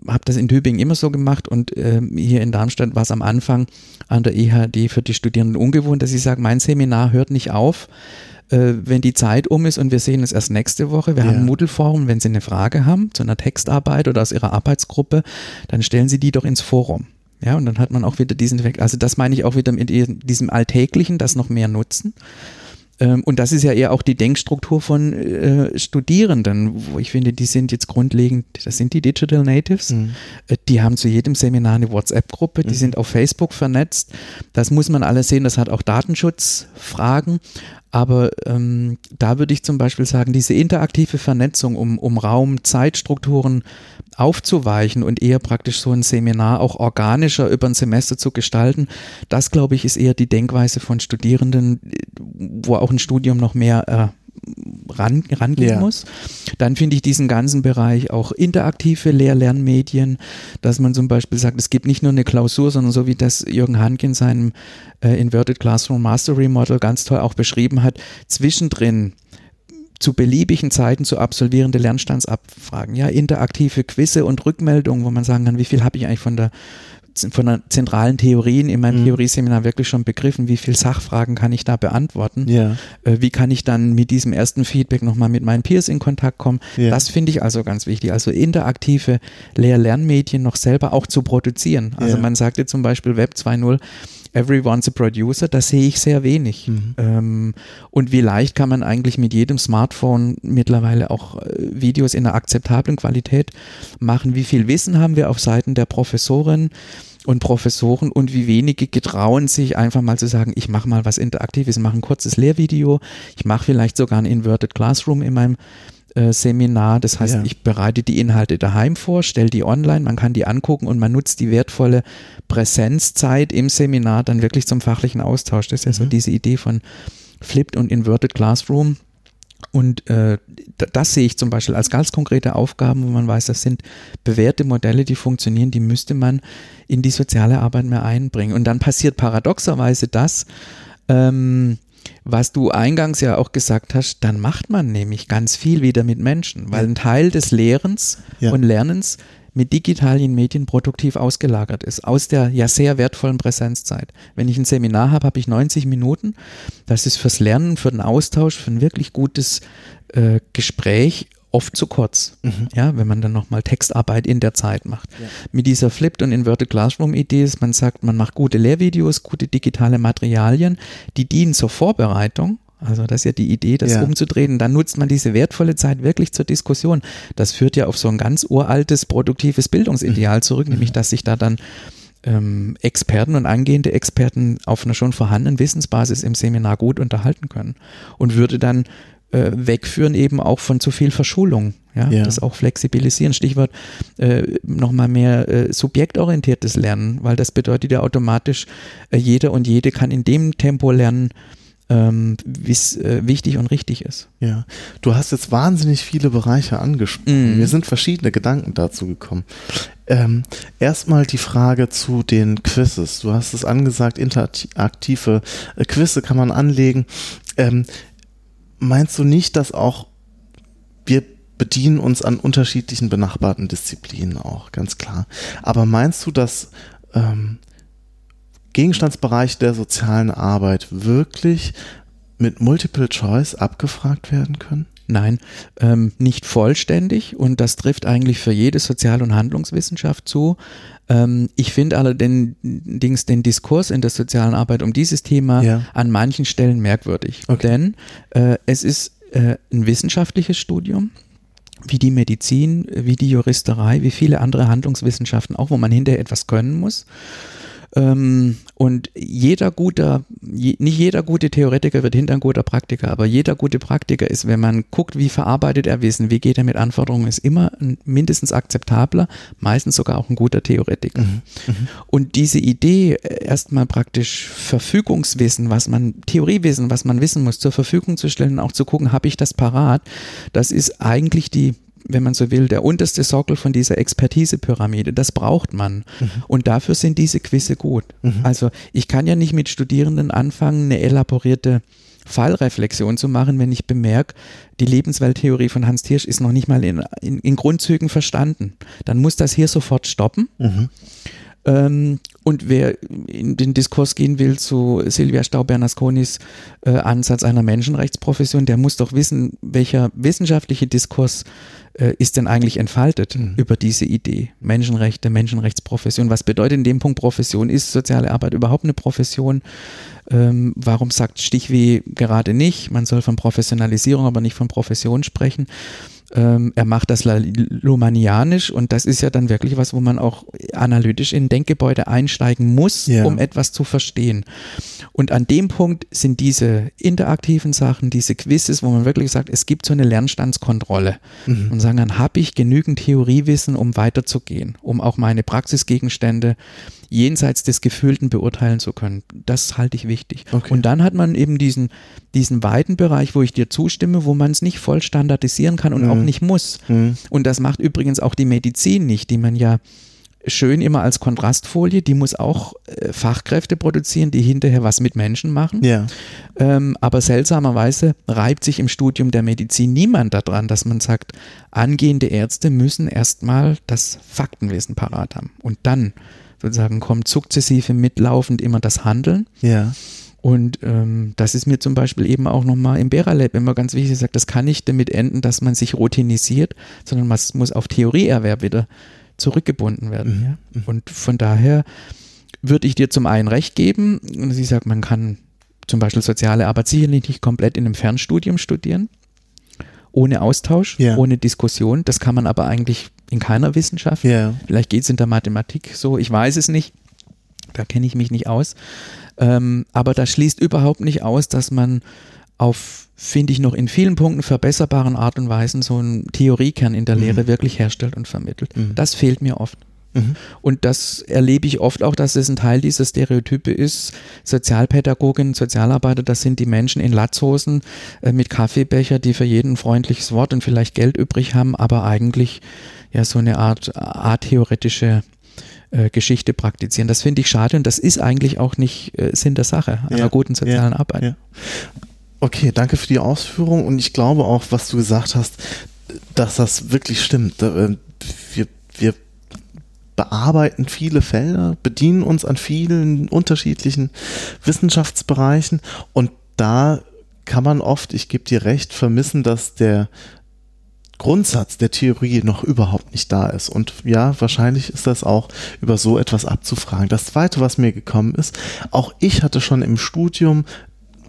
habe das in Tübingen immer so gemacht und ähm, hier in Darmstadt war es am Anfang an der EHD für die Studierenden ungewohnt, dass ich sage, mein Seminar hört nicht auf, äh, wenn die Zeit um ist und wir sehen es erst nächste Woche. Wir Ja. haben Moodle-Forum, wenn Sie eine Frage haben zu einer Textarbeit oder aus Ihrer Arbeitsgruppe, dann stellen Sie die doch ins Forum. Ja, und dann hat man auch wieder diesen Effekt. Also das meine ich auch wieder mit diesem Alltäglichen, das noch mehr nutzen. Ähm, Und das ist ja eher auch die Denkstruktur von äh, Studierenden, wo ich finde, die sind jetzt grundlegend, das sind die Digital Natives, Mhm. Äh, die haben zu jedem Seminar eine WhatsApp-Gruppe, die sind auf Facebook vernetzt. Das muss man alles sehen, das hat auch Datenschutzfragen. Aber ähm, da würde ich zum Beispiel sagen, diese interaktive Vernetzung, um, um Raum, Zeitstrukturen aufzuweichen und eher praktisch so ein Seminar auch organischer über ein Semester zu gestalten, das glaube ich ist eher die Denkweise von Studierenden, wo auch ein Studium noch mehr äh, ran, rangehen Ja. muss. Dann finde ich diesen ganzen Bereich auch interaktive Lehr-Lernmedien, dass man zum Beispiel sagt, es gibt nicht nur eine Klausur, sondern so wie das Jürgen Hanke in seinem äh, Inverted Classroom Mastery Model ganz toll auch beschrieben hat, zwischendrin zu beliebigen Zeiten zu absolvierende Lernstandsabfragen, ja, interaktive Quizze und Rückmeldungen, wo man sagen kann, wie viel habe ich eigentlich von der von der zentralen Theorien in meinem mhm. Theorieseminar wirklich schon begriffen, wie viele Sachfragen kann ich da beantworten. Ja. Äh, wie kann ich dann mit diesem ersten Feedback nochmal mit meinen Peers in Kontakt kommen. Ja. Das finde ich also ganz wichtig. Also interaktive Lehr-Lernmedien noch selber auch zu produzieren. Also ja. man sagte zum Beispiel Web 2.0, Everyone's a Producer, das sehe ich sehr wenig. Mhm. Ähm, und wie leicht kann man eigentlich mit jedem Smartphone mittlerweile auch äh, Videos in einer akzeptablen Qualität machen? Wie viel Wissen haben wir auf Seiten der Professoren? Und Professoren und wie wenige getrauen sich einfach mal zu sagen, ich mache mal was Interaktives, mache ein kurzes Lehrvideo, ich mache vielleicht sogar ein Inverted Classroom in meinem äh, Seminar. Das heißt, ja. ich bereite die Inhalte daheim vor, stelle die online, man kann die angucken und man nutzt die wertvolle Präsenzzeit im Seminar dann wirklich zum fachlichen Austausch. Das ist ja mhm. so diese Idee von Flipped und Inverted Classroom. Und äh, das sehe ich zum Beispiel als ganz konkrete Aufgaben, wo man weiß, das sind bewährte Modelle, die funktionieren, die müsste man in die soziale Arbeit mehr einbringen. Und dann passiert paradoxerweise das, ähm, was du eingangs ja auch gesagt hast, dann macht man nämlich ganz viel wieder mit Menschen, weil ein Teil des Lehrens ja. und Lernens mit digitalen Medien produktiv ausgelagert ist, aus der ja sehr wertvollen Präsenzzeit. Wenn ich ein Seminar habe, habe ich 90 Minuten. Das ist fürs Lernen, für den Austausch, für ein wirklich gutes äh, Gespräch oft zu kurz. Mhm. Ja, wenn man dann nochmal Textarbeit in der Zeit macht. Ja. Mit dieser Flipped und Inverted Classroom Idee ist, man sagt, man macht gute Lehrvideos, gute digitale Materialien, die dienen zur Vorbereitung. Also das ist ja die Idee, das ja. umzudrehen. Dann nutzt man diese wertvolle Zeit wirklich zur Diskussion. Das führt ja auf so ein ganz uraltes, produktives Bildungsideal zurück, mhm. nämlich dass sich da dann ähm, Experten und angehende Experten auf einer schon vorhandenen Wissensbasis im Seminar gut unterhalten können und würde dann äh, wegführen eben auch von zu viel Verschulung. Ja, ja. das auch flexibilisieren. Stichwort äh, nochmal mehr äh, subjektorientiertes Lernen, weil das bedeutet ja automatisch, äh, jeder und jede kann in dem Tempo lernen, ähm, wie es äh, wichtig und richtig ist. Ja, du hast jetzt wahnsinnig viele Bereiche angesprochen. Mm. Mir sind verschiedene Gedanken dazu gekommen. Ähm, erstmal die Frage zu den Quizzes. Du hast es angesagt, interaktive äh, Quizze kann man anlegen. Ähm, meinst du nicht, dass auch wir bedienen uns an unterschiedlichen benachbarten Disziplinen auch, ganz klar. Aber meinst du, dass ähm, Gegenstandsbereich der sozialen Arbeit wirklich mit Multiple Choice abgefragt werden können? Nein, ähm, nicht vollständig und das trifft eigentlich für jede Sozial- und Handlungswissenschaft zu. Ähm, ich finde allerdings den Diskurs in der sozialen Arbeit um dieses Thema ja. an manchen Stellen merkwürdig. Okay. Denn äh, es ist äh, ein wissenschaftliches Studium wie die Medizin, wie die Juristerei, wie viele andere Handlungswissenschaften auch, wo man hinterher etwas können muss. Ähm, und jeder guter, nicht jeder gute Theoretiker wird hinter ein guter Praktiker, aber jeder gute Praktiker ist, wenn man guckt, wie verarbeitet er Wissen, wie geht er mit Anforderungen, ist immer ein mindestens akzeptabler, meistens sogar auch ein guter Theoretiker. Mhm. Mhm. Und diese Idee, äh, erstmal praktisch Verfügungswissen, was man, Theoriewissen, was man wissen muss, zur Verfügung zu stellen, auch zu gucken, habe ich das parat, das ist eigentlich die wenn man so will, der unterste Sockel von dieser Expertisepyramide. Das braucht man. Mhm. Und dafür sind diese Quizze gut. Mhm. Also ich kann ja nicht mit Studierenden anfangen, eine elaborierte Fallreflexion zu machen, wenn ich bemerke, die Lebenswelttheorie von Hans Thiersch ist noch nicht mal in, in, in Grundzügen verstanden. Dann muss das hier sofort stoppen. Mhm. Ähm, und wer in den Diskurs gehen will zu Silvia Stau-Bernasconis äh, Ansatz einer Menschenrechtsprofession, der muss doch wissen, welcher wissenschaftliche Diskurs äh, ist denn eigentlich entfaltet mhm. über diese Idee. Menschenrechte, Menschenrechtsprofession. Was bedeutet in dem Punkt Profession? Ist soziale Arbeit überhaupt eine Profession? Ähm, warum sagt Stichweh gerade nicht? Man soll von Professionalisierung, aber nicht von Profession sprechen. Ähm, er macht das lomanianisch und das ist ja dann wirklich was, wo man auch analytisch in Denkgebäude einsteigen muss, ja. um etwas zu verstehen. Und an dem Punkt sind diese interaktiven Sachen, diese Quizzes, wo man wirklich sagt, es gibt so eine Lernstandskontrolle mhm. und sagen, dann habe ich genügend Theoriewissen, um weiterzugehen, um auch meine Praxisgegenstände jenseits des Gefühlten beurteilen zu können. Das halte ich wichtig. Okay. Und dann hat man eben diesen, diesen weiten Bereich, wo ich dir zustimme, wo man es nicht voll standardisieren kann und mhm. auch nicht muss. Mhm. Und das macht übrigens auch die Medizin nicht, die man ja schön immer als Kontrastfolie, die muss auch äh, Fachkräfte produzieren, die hinterher was mit Menschen machen. Ja. Ähm, aber seltsamerweise reibt sich im Studium der Medizin niemand daran, dass man sagt, angehende Ärzte müssen erstmal das Faktenwissen parat haben. Und dann sozusagen kommt sukzessive mitlaufend immer das Handeln. Ja. Und ähm, das ist mir zum Beispiel eben auch nochmal im Bera Lab immer ganz wichtig gesagt, das kann nicht damit enden, dass man sich routinisiert, sondern man muss auf Theorieerwerb wieder zurückgebunden werden. Mhm. Ja? Und von daher würde ich dir zum einen recht geben, und sie sagt, man kann zum Beispiel soziale Arbeit sicherlich nicht komplett in einem Fernstudium studieren, ohne Austausch, Ja. ohne Diskussion. Das kann man aber eigentlich in keiner Wissenschaft. Ja. Vielleicht geht es in der Mathematik so, ich weiß es nicht. Da kenne ich mich nicht aus. Ähm, aber das schließt überhaupt nicht aus, dass man auf, finde ich, noch in vielen Punkten verbesserbaren Art und Weisen so einen Theoriekern in der Lehre wirklich herstellt und vermittelt. Mhm. Das fehlt mir oft. Mhm. Und das erlebe ich oft auch, dass es ein Teil dieser Stereotype ist. Sozialpädagoginnen, Sozialarbeiter, das sind die Menschen in Latzhosen äh, mit Kaffeebecher, die für jeden ein freundliches Wort und vielleicht Geld übrig haben, aber eigentlich ja so eine Art atheoretische äh, Geschichte praktizieren. Das finde ich schade und das ist eigentlich auch nicht äh, Sinn der Sache einer Ja, guten sozialen ja, Arbeit. ja. Okay, danke für die Ausführung und ich glaube auch, was du gesagt hast, dass das wirklich stimmt. Äh, Wir, wir bearbeiten viele Felder, bedienen uns an vielen unterschiedlichen Wissenschaftsbereichen und da kann man oft, ich gebe dir recht, vermissen, dass der Grundsatz der Theorie noch überhaupt nicht da ist. Und ja, wahrscheinlich ist das auch über so etwas abzufragen. Das Zweite, was mir gekommen ist, auch ich hatte schon im Studium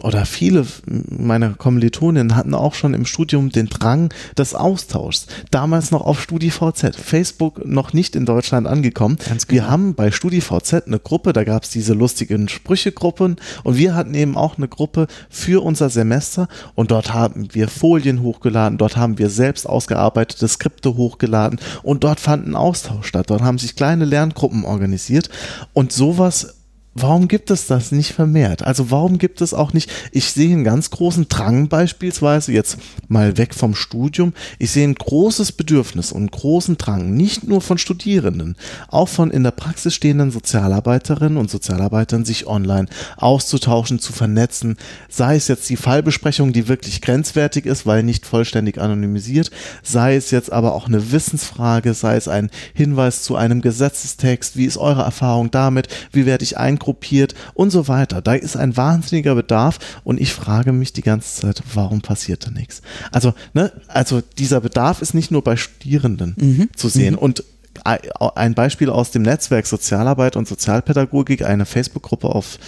oder viele meiner Kommilitoninnen hatten auch schon im Studium den Drang des Austauschs. Damals noch auf StudiVZ. Facebook noch nicht in Deutschland angekommen. Ganz Wir genau. haben bei StudiVZ eine Gruppe, da gab es diese lustigen Sprüchegruppen und wir hatten eben auch eine Gruppe für unser Semester und dort haben wir Folien hochgeladen, dort haben wir selbst ausgearbeitete Skripte hochgeladen und dort fand ein Austausch statt. Dort haben sich kleine Lerngruppen organisiert und sowas Warum gibt es das nicht vermehrt? Also warum gibt es auch nicht, ich sehe einen ganz großen Drang beispielsweise, jetzt mal weg vom Studium, ich sehe ein großes Bedürfnis und einen großen Drang, nicht nur von Studierenden, auch von in der Praxis stehenden Sozialarbeiterinnen und Sozialarbeitern, sich online auszutauschen, zu vernetzen, sei es jetzt die Fallbesprechung, die wirklich grenzwertig ist, weil nicht vollständig anonymisiert, sei es jetzt aber auch eine Wissensfrage, sei es ein Hinweis zu einem Gesetzestext, wie ist eure Erfahrung damit, wie werde ich eingruppiert und so weiter. Da ist ein wahnsinniger Bedarf und ich frage mich die ganze Zeit, warum passiert da nichts? Also, ne, also dieser Bedarf ist nicht nur bei Studierenden zu sehen und ein Beispiel aus dem Netzwerk Sozialarbeit und Sozialpädagogik, eine Facebook-Gruppe auf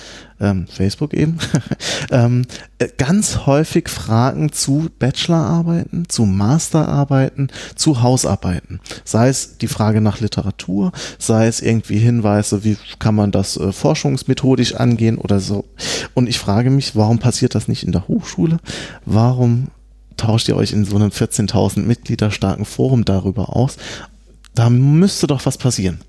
ähm, Facebook eben, *laughs* ähm, äh, ganz häufig Fragen zu Bachelorarbeiten, zu Masterarbeiten, zu Hausarbeiten. Sei es die Frage nach Literatur, sei es irgendwie Hinweise, wie kann man das äh, forschungsmethodisch angehen oder so. Und ich frage mich, warum passiert das nicht in der Hochschule? Warum tauscht ihr euch in so einem 14.000 Mitglieder starken Forum darüber aus? Da müsste doch was passieren.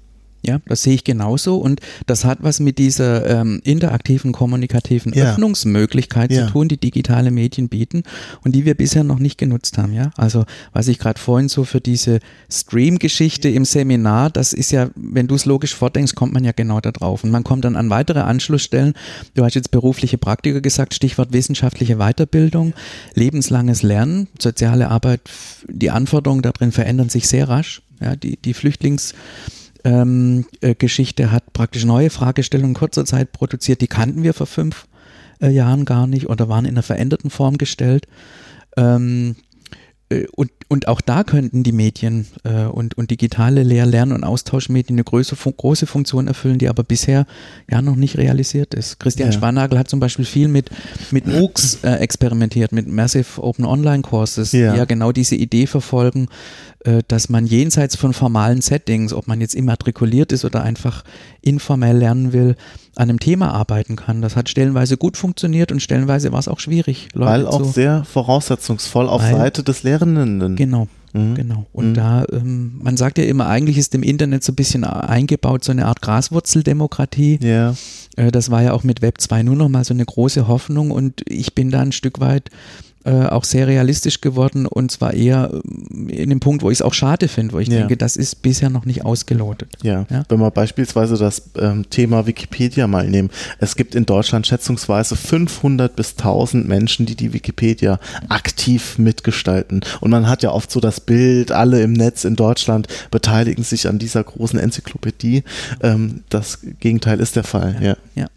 Ja, das sehe ich genauso und das hat was mit dieser ähm, interaktiven, kommunikativen Ja. Öffnungsmöglichkeit Ja. zu tun, die digitale Medien bieten und die wir bisher noch nicht genutzt haben. Ja, also was ich gerade vorhin so für diese Stream-Geschichte im Seminar, das ist ja, wenn du es logisch vordenkst, kommt man ja genau da drauf und man kommt dann an weitere Anschlussstellen. Du hast jetzt berufliche Praktiker gesagt, Stichwort wissenschaftliche Weiterbildung, lebenslanges Lernen, soziale Arbeit, die Anforderungen darin verändern sich sehr rasch. Ja, die, die Flüchtlings ähm, äh, Geschichte hat praktisch neue Fragestellungen in kurzer Zeit produziert, die kannten wir vor fünf äh, Jahren gar nicht oder waren in einer veränderten Form gestellt. Ähm, äh, und, und auch da könnten die Medien und, und digitale Lehr-, Lern- und Austauschmedien eine große, große Funktion erfüllen, die aber bisher ja noch nicht realisiert ist. Christian Ja. Spannagel hat zum Beispiel viel mit, mit MOOCs experimentiert, mit Massive Open Online Courses, Ja. die ja genau diese Idee verfolgen, dass man jenseits von formalen Settings, ob man jetzt immatrikuliert ist oder einfach informell lernen will, an einem Thema arbeiten kann. Das hat stellenweise gut funktioniert und stellenweise war es auch schwierig. Leute Weil auch zu- sehr voraussetzungsvoll auf Seite des Lernenden. Genau. Mhm. Genau. Und Mhm. da, ähm, man sagt ja immer, eigentlich ist im Internet so ein bisschen eingebaut, so eine Art Graswurzeldemokratie. Ja, Äh, das war ja auch mit Web 2 nur noch mal so eine große Hoffnung und ich bin da ein Stück weit äh, auch sehr realistisch geworden und zwar eher äh, in dem Punkt, wo ich es auch schade finde, wo ich Ja. denke, das ist bisher noch nicht ausgelotet. Ja. Ja. wenn wir beispielsweise das ähm, Thema Wikipedia mal nehmen. Es gibt in Deutschland schätzungsweise 500 bis 1000 Menschen, die die Wikipedia aktiv mitgestalten. Und man hat ja oft so das Bild, alle im Netz in Deutschland beteiligen sich an dieser großen Enzyklopädie. Ähm, das Gegenteil ist der Fall, ja. Ja.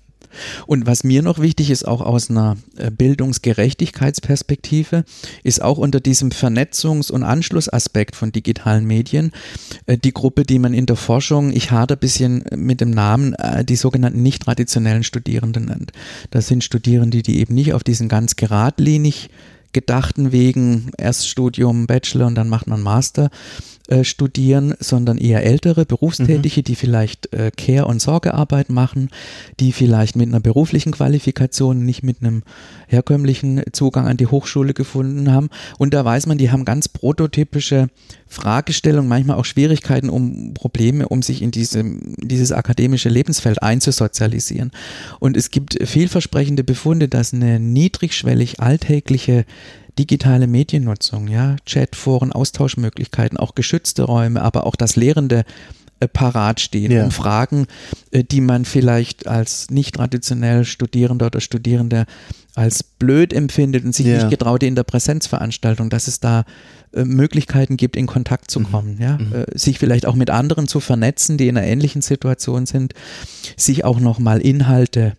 Und was mir noch wichtig ist, auch aus einer äh, Bildungsgerechtigkeitsperspektive, ist auch unter diesem Vernetzungs- und Anschlussaspekt von digitalen Medien äh, die Gruppe, die man in der Forschung, ich hader ein bisschen mit dem Namen, äh, die sogenannten nicht traditionellen Studierenden nennt. Das sind Studierende, die eben nicht auf diesen ganz geradlinig gedachten Wegen, Erststudium, Bachelor und dann macht man Master, äh, studieren, sondern eher ältere Berufstätige, die vielleicht äh, Care- und Sorgearbeit machen, die vielleicht mit einer beruflichen Qualifikation, nicht mit einem herkömmlichen Zugang an die Hochschule gefunden haben. Und da weiß man, die haben ganz prototypische Fragestellungen, manchmal auch Schwierigkeiten, um Probleme, um sich in diese, dieses akademische Lebensfeld einzusozialisieren. Und es gibt vielversprechende Befunde, dass eine niedrigschwellig alltägliche digitale Mediennutzung, ja, Chatforen, Austauschmöglichkeiten, auch geschützte Räume, aber auch das Lehrende äh, parat stehen, Ja. um Fragen, äh, die man vielleicht als nicht traditionell Studierender oder Studierende als blöd empfindet und sich Ja. nicht getraut in der Präsenzveranstaltung, dass es da äh, Möglichkeiten gibt, in Kontakt Mhm. zu kommen, ja, äh, sich vielleicht auch mit anderen zu vernetzen, die in einer ähnlichen Situation sind, sich auch nochmal Inhalte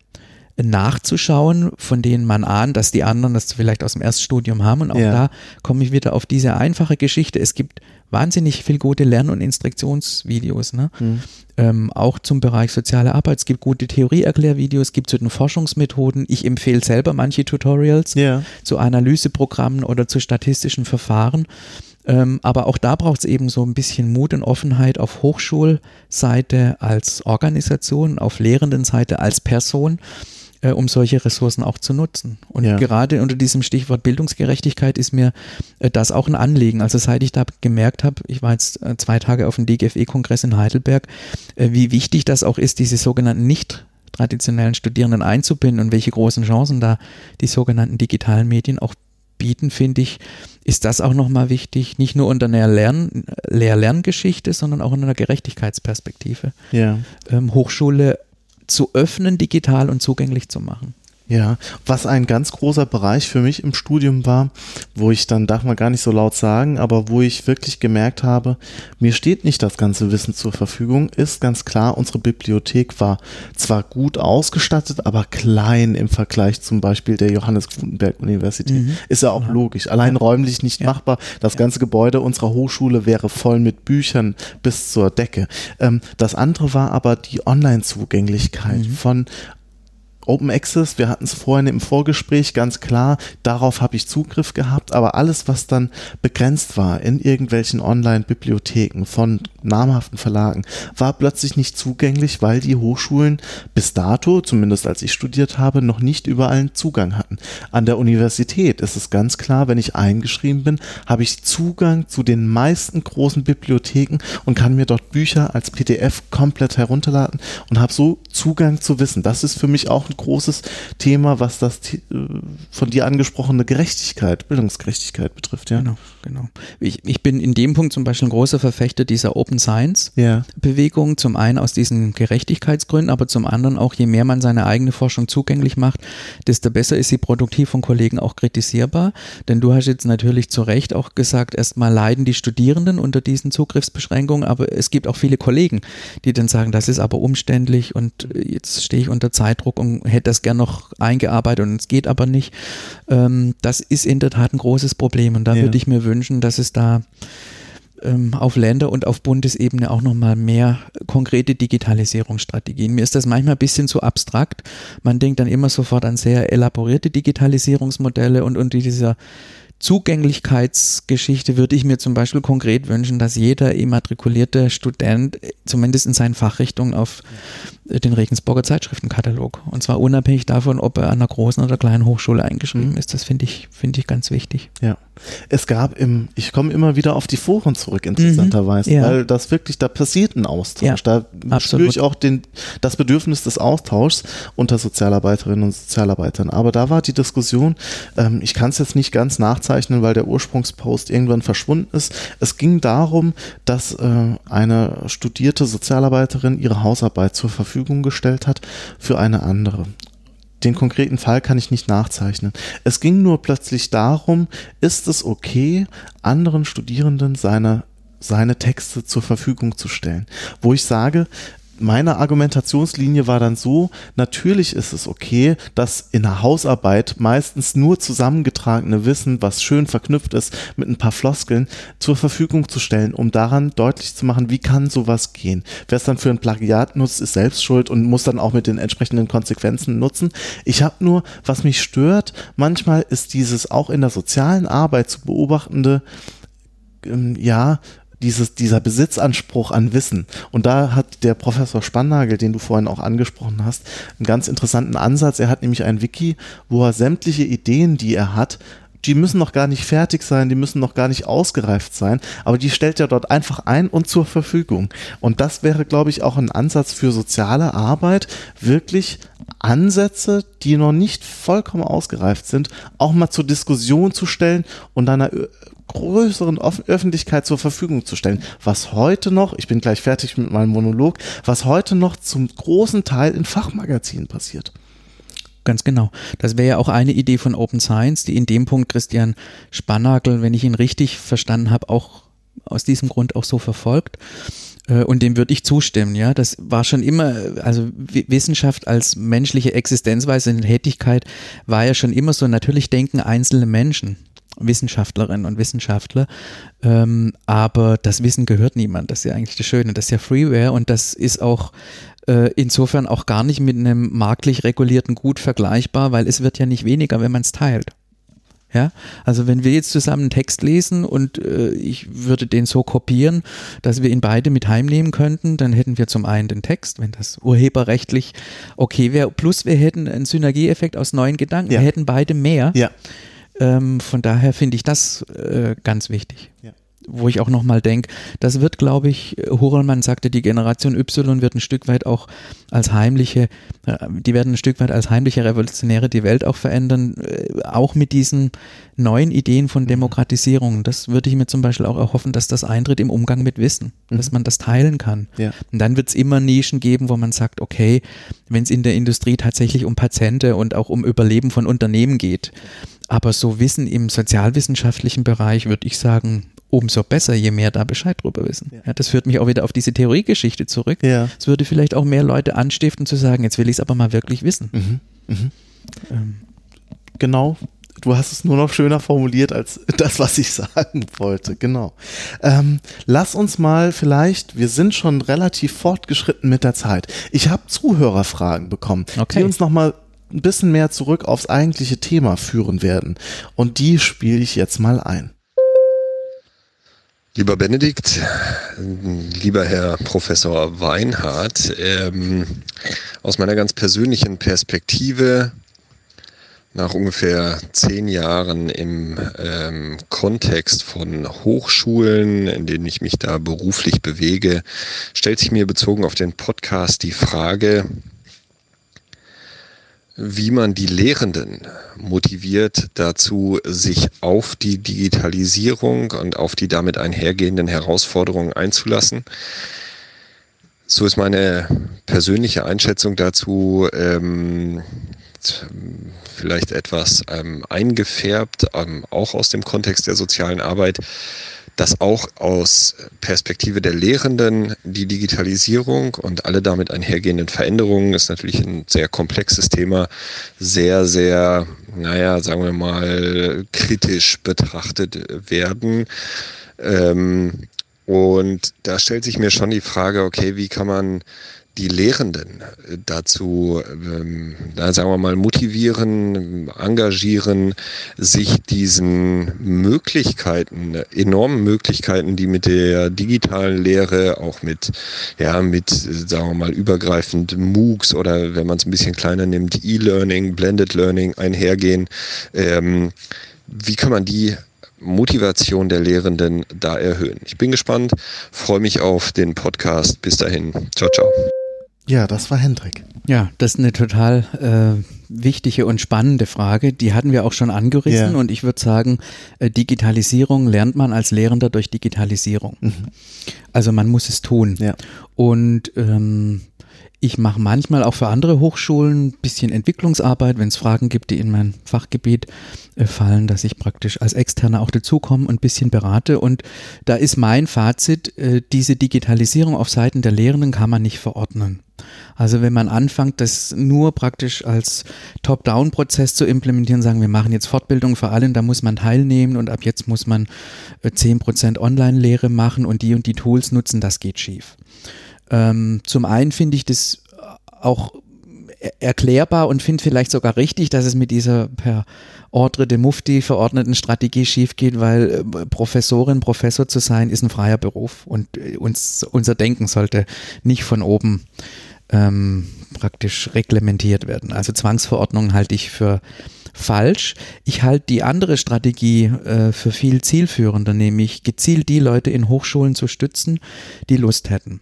nachzuschauen, von denen man ahnt, dass die anderen das vielleicht aus dem Erststudium haben. Und auch Ja. da komme ich wieder auf diese einfache Geschichte. Es gibt wahnsinnig viel gute Lern- und Instruktionsvideos, ne? Ähm, auch zum Bereich soziale Arbeit. Es gibt gute Theorieerklärvideos, es gibt zu den Forschungsmethoden. Ich empfehle selber manche Tutorials Ja. zu Analyseprogrammen oder zu statistischen Verfahren. Ähm, aber auch da braucht es eben so ein bisschen Mut und Offenheit auf Hochschulseite als Organisation, auf Lehrendenseite als Person, äh, um solche Ressourcen auch zu nutzen. Und Ja. gerade unter diesem Stichwort Bildungsgerechtigkeit ist mir äh, das auch ein Anliegen. Also seit ich da gemerkt habe, ich war jetzt äh, zwei Tage auf dem DGFE-Kongress in Heidelberg, äh, wie wichtig das auch ist, diese sogenannten nicht traditionellen Studierenden einzubinden und welche großen Chancen da die sogenannten digitalen Medien auch bieten, finde ich, ist das auch nochmal wichtig, nicht nur unter einer Lern Lehr-Lerngeschichte, sondern auch in einer Gerechtigkeitsperspektive, Ja. ähm, Hochschule zu öffnen, digital und zugänglich zu machen. Ja, was ein ganz großer Bereich für mich im Studium war, wo ich dann, darf man gar nicht so laut sagen, aber wo ich wirklich gemerkt habe, mir steht nicht das ganze Wissen zur Verfügung, ist ganz klar, unsere Bibliothek war zwar gut ausgestattet, aber klein im Vergleich zum Beispiel der Johannes Gutenberg Universität. Ist ja auch logisch, allein räumlich nicht machbar. Das ganze Gebäude unserer Hochschule wäre voll mit Büchern bis zur Decke. Ähm, das andere war aber die Online-Zugänglichkeit von Open Access, wir hatten es vorhin im Vorgespräch ganz klar, darauf habe ich Zugriff gehabt, aber alles, was dann begrenzt war in irgendwelchen Online-Bibliotheken von namhaften Verlagen, war plötzlich nicht zugänglich, weil die Hochschulen bis dato, zumindest als ich studiert habe, noch nicht überall Zugang hatten. An der Universität ist es ganz klar, wenn ich eingeschrieben bin, habe ich Zugang zu den meisten großen Bibliotheken und kann mir dort Bücher als PDF komplett herunterladen und habe so Zugang zu Wissen. Das ist für mich auch ein großes Thema, was das äh, von dir angesprochene Gerechtigkeit, Bildungsgerechtigkeit betrifft, ja. Genau, genau. Ich, ich bin in dem Punkt zum Beispiel ein großer Verfechter dieser Open Science Ja. Bewegung. Zum einen aus diesen Gerechtigkeitsgründen, aber zum anderen auch, je mehr man seine eigene Forschung zugänglich macht, desto besser ist sie produktiv von Kollegen auch kritisierbar. Denn du hast jetzt natürlich zu Recht auch gesagt, erstmal leiden die Studierenden unter diesen Zugriffsbeschränkungen, aber es gibt auch viele Kollegen, die dann sagen, das ist aber umständlich und jetzt stehe ich unter Zeitdruck und hätte das gern noch eingearbeitet und es geht aber nicht. Ähm, das ist in der Tat ein großes Problem und da Ja. würde ich mir wünschen, dass es da ähm, auf Länder- und auf Bundesebene auch nochmal mehr konkrete Digitalisierungsstrategien. Mir ist das manchmal ein bisschen zu abstrakt. Man denkt dann immer sofort an sehr elaborierte Digitalisierungsmodelle und unter dieser Zugänglichkeitsgeschichte würde ich mir zum Beispiel konkret wünschen, dass jeder immatrikulierte Student äh, zumindest in seinen Fachrichtungen auf den Regensburger Zeitschriftenkatalog und zwar unabhängig davon, ob er an einer großen oder kleinen Hochschule eingeschrieben ist. Das finde ich, finde ich ganz wichtig. Ja. Es gab im, ich komme immer wieder auf die Foren zurück, interessanterweise, Mhm, ja. weil das wirklich, da passiert ein Austausch. Ja, da spüre ich auch den, das Bedürfnis des Austauschs unter Sozialarbeiterinnen und Sozialarbeitern. Aber da war die Diskussion, ähm, ich kann es jetzt nicht ganz nachzeichnen, weil der Ursprungspost irgendwann verschwunden ist. Es ging darum, dass äh, eine studierte Sozialarbeiterin ihre Hausarbeit zur Verfügung gestellt hat für eine andere. Den konkreten Fall kann ich nicht nachzeichnen. Es ging nur plötzlich darum, ist es okay, anderen Studierenden seine, seine Texte zur Verfügung zu stellen? Wo ich sage, meine Argumentationslinie war dann so, natürlich ist es okay, dass in der Hausarbeit meistens nur zusammengetragene Wissen, was schön verknüpft ist mit ein paar Floskeln, zur Verfügung zu stellen, um daran deutlich zu machen, wie kann sowas gehen. Wer es dann für ein Plagiat nutzt, ist selbst schuld und muss dann auch mit den entsprechenden Konsequenzen nutzen. Ich habe nur, was mich stört, manchmal ist dieses auch in der sozialen Arbeit zu beobachtende, ähm, ja, dieses, dieser Besitzanspruch an Wissen. Und da hat der Professor Spannagel, den du vorhin auch angesprochen hast, einen ganz interessanten Ansatz. Er hat nämlich ein Wiki, wo er sämtliche Ideen, die er hat, die müssen noch gar nicht fertig sein, die müssen noch gar nicht ausgereift sein, aber die stellt er dort einfach ein und zur Verfügung. Und das wäre, glaube ich, auch ein Ansatz für soziale Arbeit, wirklich Ansätze, die noch nicht vollkommen ausgereift sind, auch mal zur Diskussion zu stellen und einer größeren Off Öffentlichkeit zur Verfügung zu stellen. Was heute noch, ich bin gleich fertig mit meinem Monolog, was heute noch zum großen Teil in Fachmagazinen passiert. Ganz genau. Das wäre ja auch eine Idee von Open Science, die in dem Punkt Christian Spannagel, wenn ich ihn richtig verstanden habe, auch aus diesem Grund auch so verfolgt. Äh, Und dem würde ich zustimmen, ja. Das war schon immer, also Wissenschaft als menschliche Existenzweise und Tätigkeit war ja schon immer so. Natürlich denken einzelne Menschen, Wissenschaftlerinnen und Wissenschaftler, ähm, aber das Wissen gehört niemand. Das ist ja eigentlich das Schöne. Das ist ja Freeware und das ist auch äh, insofern auch gar nicht mit einem marktlich regulierten Gut vergleichbar, weil es wird ja nicht weniger, wenn man es teilt. Ja, also wenn wir jetzt zusammen einen Text lesen und äh, ich würde den so kopieren, dass wir ihn beide mit heimnehmen könnten, dann hätten wir zum einen den Text, wenn das urheberrechtlich okay wäre, plus wir hätten einen Synergieeffekt aus neuen Gedanken. Ja. Wir hätten beide mehr. Ja. Ähm, von daher finde ich das äh, ganz wichtig. Ja. Wo ich auch nochmal denke, das wird, glaube ich, Horelmann sagte, die Generation Y wird ein Stück weit auch als heimliche, äh, die werden ein Stück weit als heimliche Revolutionäre die Welt auch verändern, äh, auch mit diesen neuen Ideen von Demokratisierung. Das würde ich mir zum Beispiel auch erhoffen, dass das eintritt im Umgang mit Wissen, dass man das teilen kann. Ja. Und dann wird es immer Nischen geben, wo man sagt, okay, wenn es in der Industrie tatsächlich um Patente und auch um Überleben von Unternehmen geht, aber so Wissen im sozialwissenschaftlichen Bereich, würde ich sagen, umso besser, je mehr da Bescheid drüber wissen. Ja. das führt mich auch wieder auf diese Theoriegeschichte zurück. Ja. Es würde vielleicht auch mehr Leute anstiften zu sagen, jetzt will ich es aber mal wirklich wissen. Mhm. Ähm, Genau. Du hast es nur noch schöner formuliert als das, was ich *laughs* sagen wollte. Genau. Ähm, lass uns mal vielleicht, wir sind schon relativ fortgeschritten mit der Zeit. Ich habe Zuhörerfragen bekommen, Okay. die uns noch mal ein bisschen mehr zurück aufs eigentliche Thema führen werden. Und die spiele ich jetzt mal ein. Lieber Benedikt, lieber Herr Professor Weinhardt, ähm, aus meiner ganz persönlichen Perspektive, nach ungefähr zehn Jahren im ähm, Kontext von Hochschulen, in denen ich mich da beruflich bewege, stellt sich mir bezogen auf den Podcast die Frage, wie man die Lehrenden motiviert dazu, sich auf die Digitalisierung und auf die damit einhergehenden Herausforderungen einzulassen. So ist meine persönliche Einschätzung dazu ähm, vielleicht etwas ähm, eingefärbt, ähm, auch aus dem Kontext der sozialen Arbeit dass auch aus Perspektive der Lehrenden die Digitalisierung und alle damit einhergehenden Veränderungen ist natürlich ein sehr komplexes Thema, sehr, sehr, naja, sagen wir mal, kritisch betrachtet werden. Ähm, und da stellt sich mir schon die Frage, okay, wie kann man die Lehrenden dazu, ähm, sagen wir mal, motivieren, engagieren, sich diesen Möglichkeiten, enormen Möglichkeiten, die mit der digitalen Lehre, auch mit, ja, mit, sagen wir mal, übergreifend MOOCs oder wenn man es ein bisschen kleiner nimmt, E-Learning, Blended Learning einhergehen, ähm, wie kann man die Motivation der Lehrenden da erhöhen. Ich bin gespannt, freue mich auf den Podcast. Bis dahin. Ciao, ciao. Ja, das war Hendrik. Ja, das ist eine total äh, wichtige und spannende Frage. Die hatten wir auch schon angerissen Ja. und ich würde sagen, äh, Digitalisierung lernt man als Lehrender durch Digitalisierung. Also man muss es tun. Ja. Und ähm, ich mache manchmal auch für andere Hochschulen ein bisschen Entwicklungsarbeit, wenn es Fragen gibt, die in mein Fachgebiet äh, fallen, dass ich praktisch als Externer auch dazukomme und ein bisschen berate. Und da ist mein Fazit, äh, diese Digitalisierung auf Seiten der Lehrenden kann man nicht verordnen. Also wenn man anfängt, das nur praktisch als Top-Down-Prozess zu implementieren, sagen wir machen jetzt Fortbildung für alle, da muss man teilnehmen und ab jetzt muss man äh, 10% Online-Lehre machen und die und die Tools nutzen, das geht schief. Ähm, zum einen finde ich das auch er- erklärbar und finde vielleicht sogar richtig, dass es mit dieser per Ordre de Mufti verordneten Strategie schief geht, weil äh, Professorin, Professor zu sein, ist ein freier Beruf und äh, uns, unser Denken sollte nicht von oben ähm, praktisch reglementiert werden. Also Zwangsverordnungen halte ich für falsch. Ich halte die andere Strategie äh, für viel zielführender, nämlich gezielt die Leute in Hochschulen zu stützen, die Lust hätten.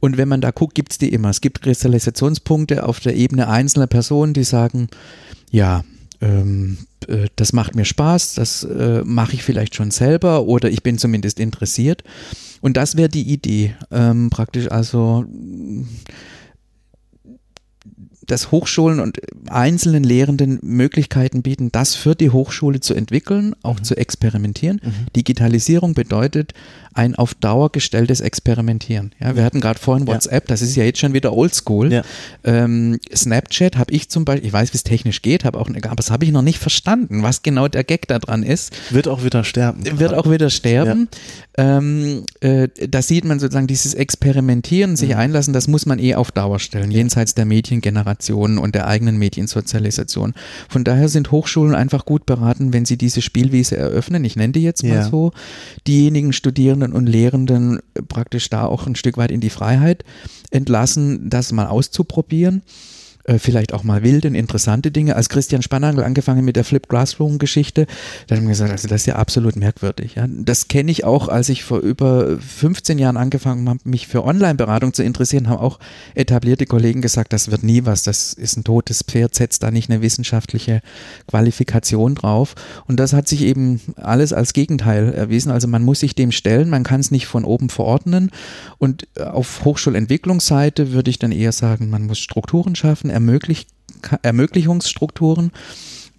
Und wenn man da guckt, gibt's die immer. Es gibt Kristallisationspunkte auf der Ebene einzelner Personen, die sagen, ja, ähm, äh, das macht mir Spaß, das äh, mache ich vielleicht schon selber oder ich bin zumindest interessiert. Und das wäre die Idee, ähm, praktisch also dass Hochschulen und einzelnen Lehrenden Möglichkeiten bieten, das für die Hochschule zu entwickeln, auch zu experimentieren. Digitalisierung bedeutet ein auf Dauer gestelltes Experimentieren. Ja, wir hatten gerade vorhin Ja. WhatsApp, das ist ja jetzt schon wieder oldschool. Ja. Ähm, Snapchat habe ich zum Beispiel, ich weiß, wie es technisch geht, habe auch, aber das habe ich noch nicht verstanden, was genau der Gag da dran ist Wird auch wieder sterben. wird auch wieder sterben. Ähm, äh, da sieht man sozusagen dieses Experimentieren, sich einlassen, das muss man eh auf Dauer stellen, jenseits der Mediengeneration und der eigenen Mediensozialisation. Von daher sind Hochschulen einfach gut beraten, wenn sie diese Spielwiese eröffnen. Ich nenne die jetzt mal Ja. so. Diejenigen Studierenden und Lehrenden praktisch da auch ein Stück weit in die Freiheit entlassen, das mal auszuprobieren äh, vielleicht auch mal wilde und interessante Dinge. Als Christian Spannagel angefangen mit der Flip Classroom Geschichte, da haben wir gesagt, also das ist ja absolut merkwürdig. Ja. Das kenne ich auch, als ich vor über 15 Jahren angefangen habe, mich für Online-Beratung zu interessieren, haben auch etablierte Kollegen gesagt, das wird nie was, das ist ein totes Pferd, setzt da nicht eine wissenschaftliche Qualifikation drauf. Und das hat sich eben alles als Gegenteil erwiesen. Also man muss sich dem stellen, man kann es nicht von oben verordnen. Und äh, auf Hochschulentwicklungsseite würde ich dann eher sagen, man muss Strukturen schaffen, ermöglich, Ermöglichungsstrukturen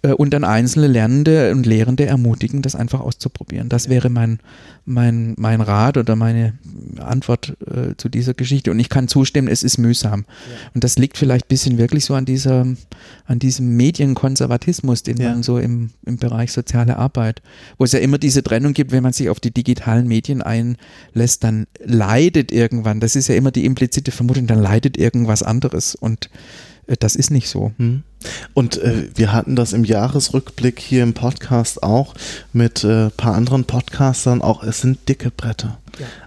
äh, und dann einzelne Lernende und Lehrende ermutigen, das einfach auszuprobieren. Das wäre mein, mein, mein Rat oder meine Antwort äh, zu dieser Geschichte. Und ich kann zustimmen, es ist mühsam. Und das liegt vielleicht ein bisschen wirklich so an dieser, an diesem Medienkonservatismus, den Ja. man so im, im Bereich soziale Arbeit, wo es ja immer diese Trennung gibt, wenn man sich auf die digitalen Medien einlässt, dann leidet irgendwann, das ist ja immer die implizite Vermutung, dann leidet irgendwas anderes. Und das ist nicht so. Hm. Und äh, wir hatten das im Jahresrückblick hier im Podcast auch mit ein äh, paar anderen Podcastern auch, es sind dicke Bretter.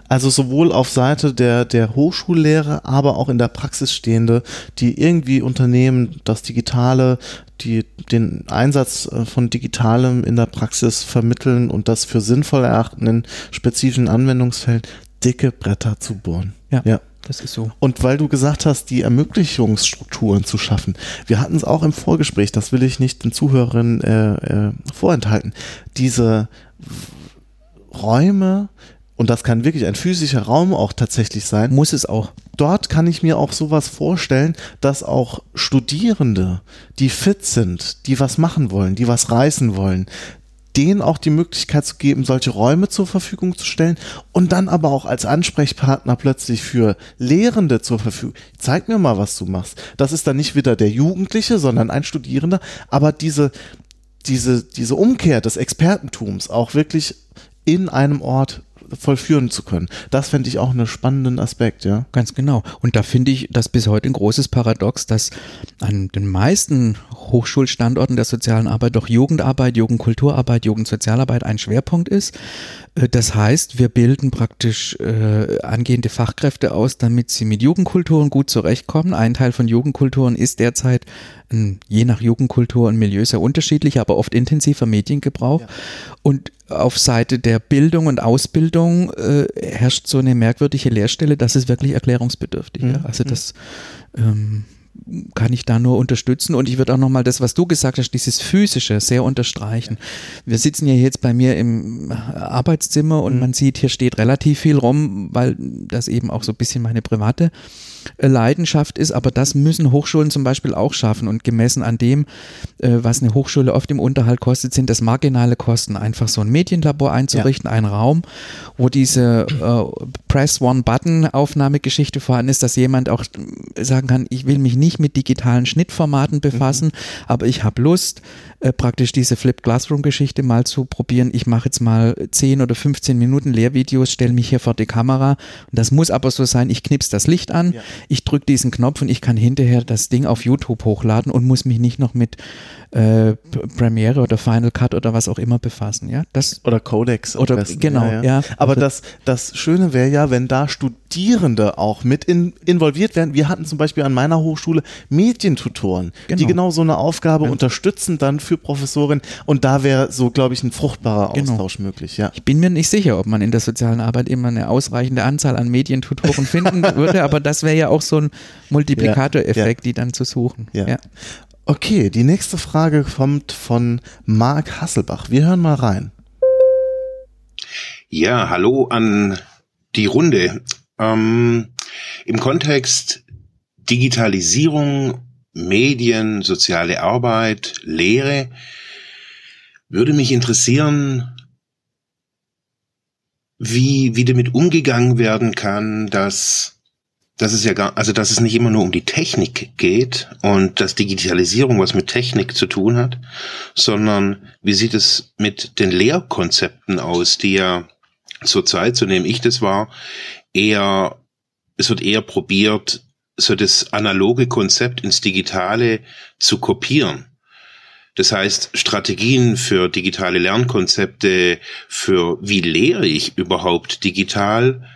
Also sowohl auf Seite der, der Hochschullehre, aber auch in der Praxis stehende, die irgendwie Unternehmen das Digitale, die den Einsatz äh, von Digitalem in der Praxis vermitteln und das für sinnvoll erachten in spezifischen Anwendungsfällen, dicke Bretter zu bohren. Ja. ja. Das ist so. Und weil du gesagt hast, die Ermöglichungsstrukturen zu schaffen, wir hatten es auch im Vorgespräch, das will ich nicht den Zuhörerinnen äh, äh, vorenthalten, diese Räume, und das kann wirklich ein physischer Raum auch tatsächlich sein, Muss es auch. dort kann ich mir auch sowas vorstellen, dass auch Studierende, die fit sind, die was machen wollen, die was reißen wollen, denen auch die Möglichkeit zu geben, solche Räume zur Verfügung zu stellen und dann aber auch als Ansprechpartner plötzlich für Lehrende zur Verfügung. Zeig mir mal, was du machst. Das ist dann nicht wieder der Jugendliche, sondern ein Studierender, aber diese, diese, diese Umkehr des Expertentums auch wirklich in einem Ort vollführen zu können. Das fände ich auch einen spannenden Aspekt, ja. Ganz genau. Und da finde ich das bis heute ein großes Paradox, dass an den meisten Hochschulstandorten der sozialen Arbeit doch Jugendarbeit, Jugendkulturarbeit, Jugendsozialarbeit ein Schwerpunkt ist. Äh, das heißt, wir bilden praktisch äh, angehende Fachkräfte aus, damit sie mit Jugendkulturen gut zurechtkommen. Ein Teil von Jugendkulturen ist derzeit je nach Jugendkultur und Milieu sehr unterschiedlich, aber oft intensiver Mediengebrauch. Ja. Und auf Seite der Bildung und Ausbildung äh, herrscht so eine merkwürdige Leerstelle, dass es wirklich erklärungsbedürftig ist. Mhm. Also das ähm, kann ich da nur unterstützen. Und ich würde auch nochmal das, was du gesagt hast, dieses Physische sehr unterstreichen. Wir sitzen ja jetzt bei mir im Arbeitszimmer und mhm. man sieht, hier steht relativ viel rum, weil das eben auch so ein bisschen meine private Leidenschaft ist, aber das müssen Hochschulen zum Beispiel auch schaffen und gemessen an dem, äh, was eine Hochschule oft im Unterhalt kostet, sind das marginale Kosten, einfach so ein Medienlabor einzurichten, ja. einen Raum, wo diese äh, Press One Button Aufnahmegeschichte vorhanden ist, dass jemand auch sagen kann, ich will mich nicht mit digitalen Schnittformaten befassen, mhm. aber ich habe Lust, äh, praktisch diese Flipped Classroom Geschichte mal zu probieren. Ich mache jetzt mal 10 oder 15 Minuten Lehrvideos, stelle mich hier vor die Kamera. Und das muss aber so sein, ich knipse das Licht an, ja. ich drücke diesen Knopf und ich kann hinterher das Ding auf YouTube hochladen und muss mich nicht noch mit äh, Premiere oder Final Cut oder was auch immer befassen, ja. Das oder Codex. Oder besten. genau, ja. ja. ja. Aber also, das, das Schöne wäre ja, wenn da Studierende auch mit in, involviert werden. Wir hatten zum Beispiel an meiner Hochschule Medientutoren, genau. die genau so eine Aufgabe ja. unterstützen dann für Professoren und da wäre so, glaube ich, ein fruchtbarer genau. Austausch möglich, ja. Ich bin mir nicht sicher, ob man in der sozialen Arbeit immer eine ausreichende Anzahl an Medientutoren finden *laughs* würde, aber das wäre ja auch so ein Multiplikatoreffekt, die dann zu suchen. Ja. Okay, die nächste Frage kommt von Marc Hasselbach. Wir hören mal rein. Ja, hallo an die Runde. Ähm, Im Kontext Digitalisierung, Medien, soziale Arbeit, Lehre würde mich interessieren, wie, wie damit umgegangen werden kann, dass dass es ja gar, also dass es nicht immer nur um die Technik geht und dass Digitalisierung was mit Technik zu tun hat, sondern wie sieht es mit den Lehrkonzepten aus, die ja zurzeit, so nehme ich das wahr, eher, es wird eher probiert, so das analoge Konzept ins Digitale zu kopieren. Das heißt, Strategien für digitale Lernkonzepte, für wie lehre ich überhaupt digital,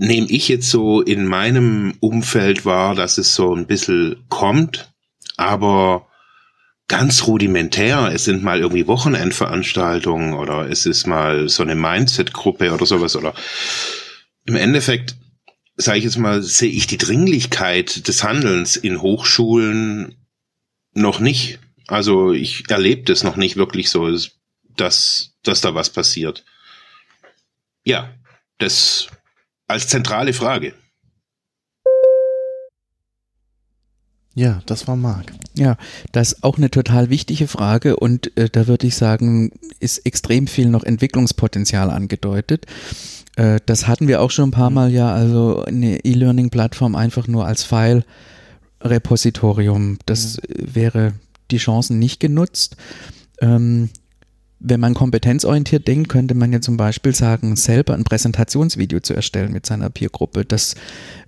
nehme ich jetzt so in meinem Umfeld wahr, dass es so ein bisschen kommt, aber ganz rudimentär. Es sind mal irgendwie Wochenendveranstaltungen oder es ist mal so eine Mindset-Gruppe oder sowas oder im Endeffekt sage ich jetzt mal, sehe ich die Dringlichkeit des Handelns in Hochschulen noch nicht. Also ich erlebe das noch nicht wirklich so, dass, dass da was passiert. Ja, das als zentrale Frage. Ja, das war Marc. Ja, das ist auch eine total wichtige Frage und äh, da würde ich sagen, ist extrem viel noch Entwicklungspotenzial angedeutet. Äh, das hatten wir auch schon ein paar mhm. Mal ja, also eine E-Learning-Plattform einfach nur als File-Repositorium. Das mhm. wäre die Chancen nicht genutzt. Ähm, wenn man kompetenzorientiert denkt, könnte man ja zum Beispiel sagen, selber ein Präsentationsvideo zu erstellen mit seiner Peergruppe, das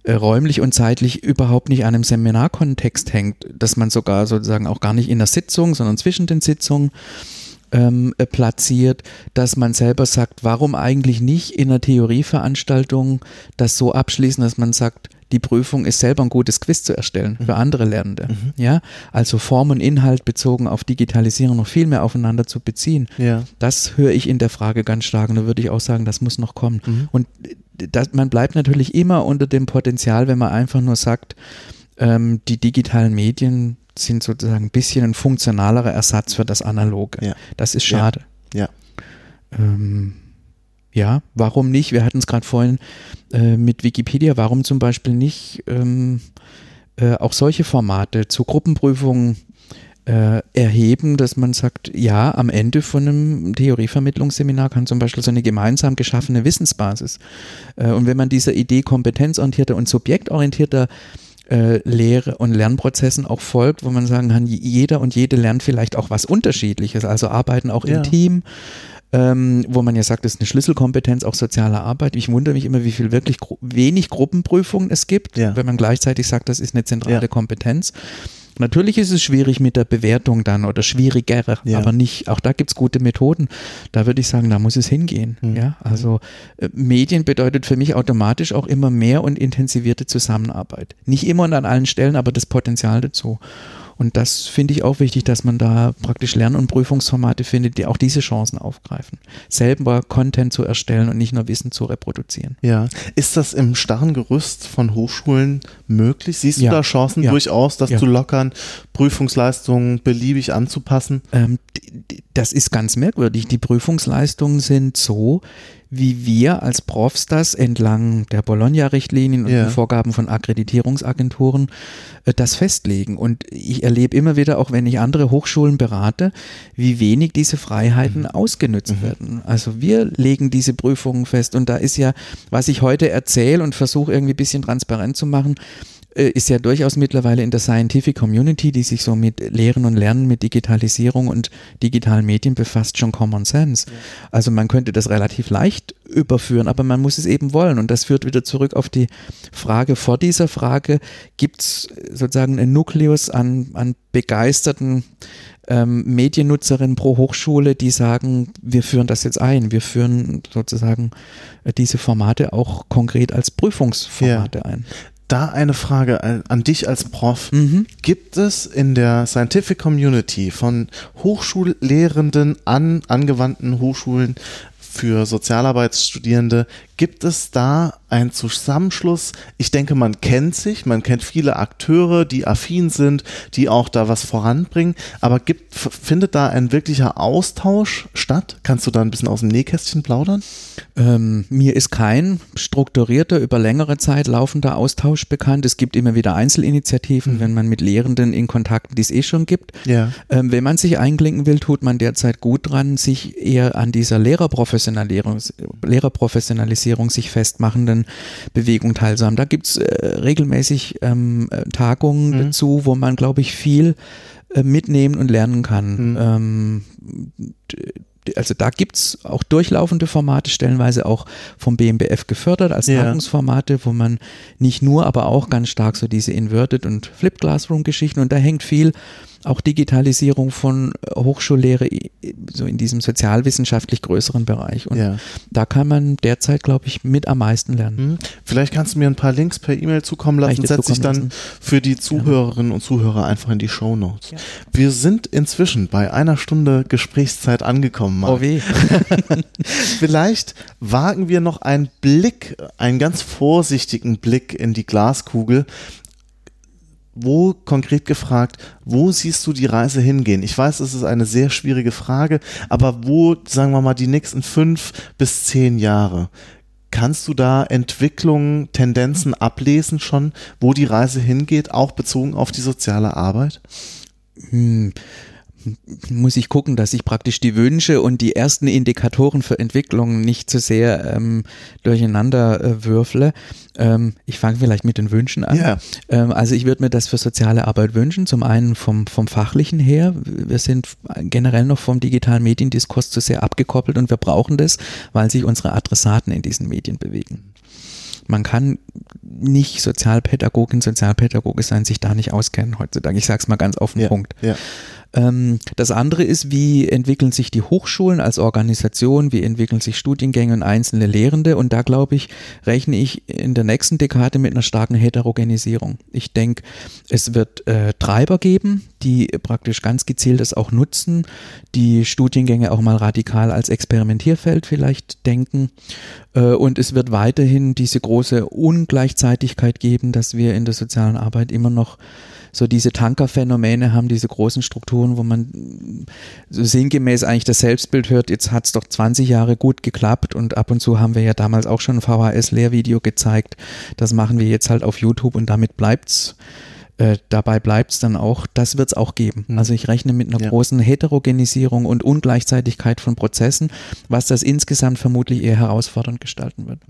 äh, räumlich und zeitlich überhaupt nicht an einem Seminarkontext hängt, dass man sogar sozusagen auch gar nicht in der Sitzung, sondern zwischen den Sitzungen ähm, äh, platziert, dass man selber sagt, warum eigentlich nicht in einer Theorieveranstaltung das so abschließen, dass man sagt, die Prüfung ist selber ein gutes Quiz zu erstellen für mhm. andere Lernende. Mhm. Ja, also Form und Inhalt bezogen auf Digitalisierung noch viel mehr aufeinander zu beziehen. Ja. Das höre ich in der Frage ganz stark und da würde ich auch sagen, das muss noch kommen. Mhm. Und das, man bleibt natürlich immer unter dem Potenzial, wenn man einfach nur sagt, ähm, die digitalen Medien sind sozusagen ein bisschen ein funktionalerer Ersatz für das Analoge. Ja. Das ist schade. Ja. ja. Ähm, ja, warum nicht? Wir hatten es gerade vorhin äh, mit Wikipedia. Warum zum Beispiel nicht ähm, äh, auch solche Formate zu Gruppenprüfungen äh, erheben, dass man sagt, ja, am Ende von einem Theorievermittlungsseminar kann zum Beispiel so eine gemeinsam geschaffene Wissensbasis. Äh, und wenn man dieser Idee kompetenzorientierter und subjektorientierter äh, Lehre- und Lernprozessen auch folgt, wo man sagen kann, jeder und jede lernt vielleicht auch was Unterschiedliches, also arbeiten auch ja. im Team, ähm, wo man ja sagt, das ist eine Schlüsselkompetenz auch soziale Arbeit. Ich wundere mich immer, wie viel wirklich gru wenig Gruppenprüfungen es gibt, Ja. wenn man gleichzeitig sagt, das ist eine zentrale Ja. Kompetenz. Natürlich ist es schwierig mit der Bewertung dann oder schwieriger, Ja. aber nicht, auch da gibt es gute Methoden. Da würde ich sagen, da muss es hingehen. Mhm. Ja, also äh, Medien bedeutet für mich automatisch auch immer mehr und intensivierte Zusammenarbeit. Nicht immer und an allen Stellen, aber das Potenzial dazu. Und das finde ich auch wichtig, dass man da praktisch Lern- und Prüfungsformate findet, die auch diese Chancen aufgreifen. Selber Content zu erstellen und nicht nur Wissen zu reproduzieren. Ja. Ist das im starren Gerüst von Hochschulen möglich? Siehst du Ja. da Chancen Ja. durchaus, das Ja. zu lockern, Prüfungsleistungen beliebig anzupassen? Ähm, das ist ganz merkwürdig. Die Prüfungsleistungen sind so, wie wir als Profs das entlang der Bologna-Richtlinien und Ja. den Vorgaben von Akkreditierungsagenturen äh, das festlegen. Und ich erlebe immer wieder, auch wenn ich andere Hochschulen berate, wie wenig diese Freiheiten ausgenutzt werden. Also wir legen diese Prüfungen fest und da ist ja, was ich heute erzähle und versuche irgendwie ein bisschen transparent zu machen, ist ja durchaus mittlerweile in der Scientific Community, die sich so mit Lehren und Lernen, mit Digitalisierung und digitalen Medien befasst, schon Common Sense. Also man könnte das relativ leicht überführen, aber man muss es eben wollen. Und das führt wieder zurück auf die Frage vor dieser Frage, gibt es sozusagen einen Nukleus an, an begeisterten ähm, Mediennutzerinnen pro Hochschule, die sagen, wir führen das jetzt ein, wir führen sozusagen äh, diese Formate auch konkret als Prüfungsformate ein. Da eine Frage an, dich als Prof. Mhm. Gibt es in der Scientific Community von Hochschullehrenden an angewandten Hochschulen für Sozialarbeitsstudierende, gibt es da einen Zusammenschluss? Ich denke, man kennt sich, man kennt viele Akteure, die affin sind, die auch da was voranbringen, aber gibt, findet da ein wirklicher Austausch statt? Kannst du da ein bisschen aus dem Nähkästchen plaudern? Ähm, mir ist kein strukturierter, über längere Zeit laufender Austausch bekannt. Es gibt immer wieder Einzelinitiativen, wenn man mit Lehrenden in Kontakt, die es eh schon gibt. Ja. Ähm, wenn man sich einklinken will, tut man derzeit gut dran, sich eher an dieser Lehrerprofessionalisierung, Lehrerprofessionalisierung sich festmachenden Bewegung teilzuhaben. Da gibt's äh, regelmäßig ähm, äh, Tagungen Mhm. dazu, wo man, glaube ich, viel äh, mitnehmen und lernen kann. Mhm. Ähm, also da gibt's auch durchlaufende Formate, stellenweise auch vom BMBF gefördert als Ja. Tagungsformate, wo man nicht nur, aber auch ganz stark so diese Inverted und Flipped Classroom Geschichten und da hängt viel auch Digitalisierung von äh, Hochschullehre so in diesem sozialwissenschaftlich größeren Bereich und Ja. da kann man derzeit, glaube ich, mit am meisten lernen. Hm. Vielleicht kannst du mir ein paar Links per E-Mail zukommen lassen, setze ich dann zukommen für die Zuhörerinnen und Zuhörer einfach in die Show Notes. Ja. Wir sind inzwischen bei einer Stunde Gesprächszeit angekommen. Marc. Oh weh. *laughs* *laughs* Vielleicht wagen wir noch einen Blick, einen ganz vorsichtigen Blick in die Glaskugel. Wo, konkret gefragt, wo siehst du die Reise hingehen? Ich weiß, es ist eine sehr schwierige Frage, aber wo, sagen wir mal, die nächsten fünf bis zehn Jahre? Kannst du da Entwicklungen, Tendenzen ablesen schon, wo die Reise hingeht, auch bezogen auf die soziale Arbeit? Hm, muss ich gucken, dass ich praktisch die Wünsche und die ersten Indikatoren für Entwicklung nicht zu sehr ähm, durcheinander äh, würfle. Ähm, ich fange vielleicht mit den Wünschen an. Ja. Ähm, also ich würde mir das für soziale Arbeit wünschen, zum einen vom, vom fachlichen her. Wir sind generell noch vom digitalen Mediendiskurs zu sehr abgekoppelt und wir brauchen das, weil sich unsere Adressaten in diesen Medien bewegen. Man kann nicht Sozialpädagogin, Sozialpädagoge sein, sich da nicht auskennen heutzutage. Ich sage es mal ganz auf den Ja, Punkt. ja. Ähm, das andere ist, wie entwickeln sich die Hochschulen als Organisation, wie entwickeln sich Studiengänge und einzelne Lehrende und da glaube ich, rechne ich in der nächsten Dekade mit einer starken Heterogenisierung. Ich denke, es wird äh, Treiber geben, die praktisch ganz gezielt das auch nutzen, die Studiengänge auch mal radikal als Experimentierfeld vielleicht denken äh, und es wird weiterhin diese große Ungleichzeitigkeit geben, dass wir in der sozialen Arbeit immer noch so diese Tankerphänomene haben, diese großen Strukturen, wo man so sinngemäß eigentlich das Selbstbild hört, jetzt hat es doch 20 Jahre gut geklappt und ab und zu haben wir ja damals auch schon ein VHS-Lehrvideo gezeigt. Das machen wir jetzt halt auf YouTube und damit bleibt's. Äh, dabei bleibt's dann auch, das wird's auch geben. Mhm. Also ich rechne mit einer Ja. großen Heterogenisierung und Ungleichzeitigkeit von Prozessen, was das insgesamt vermutlich eher herausfordernd gestalten wird.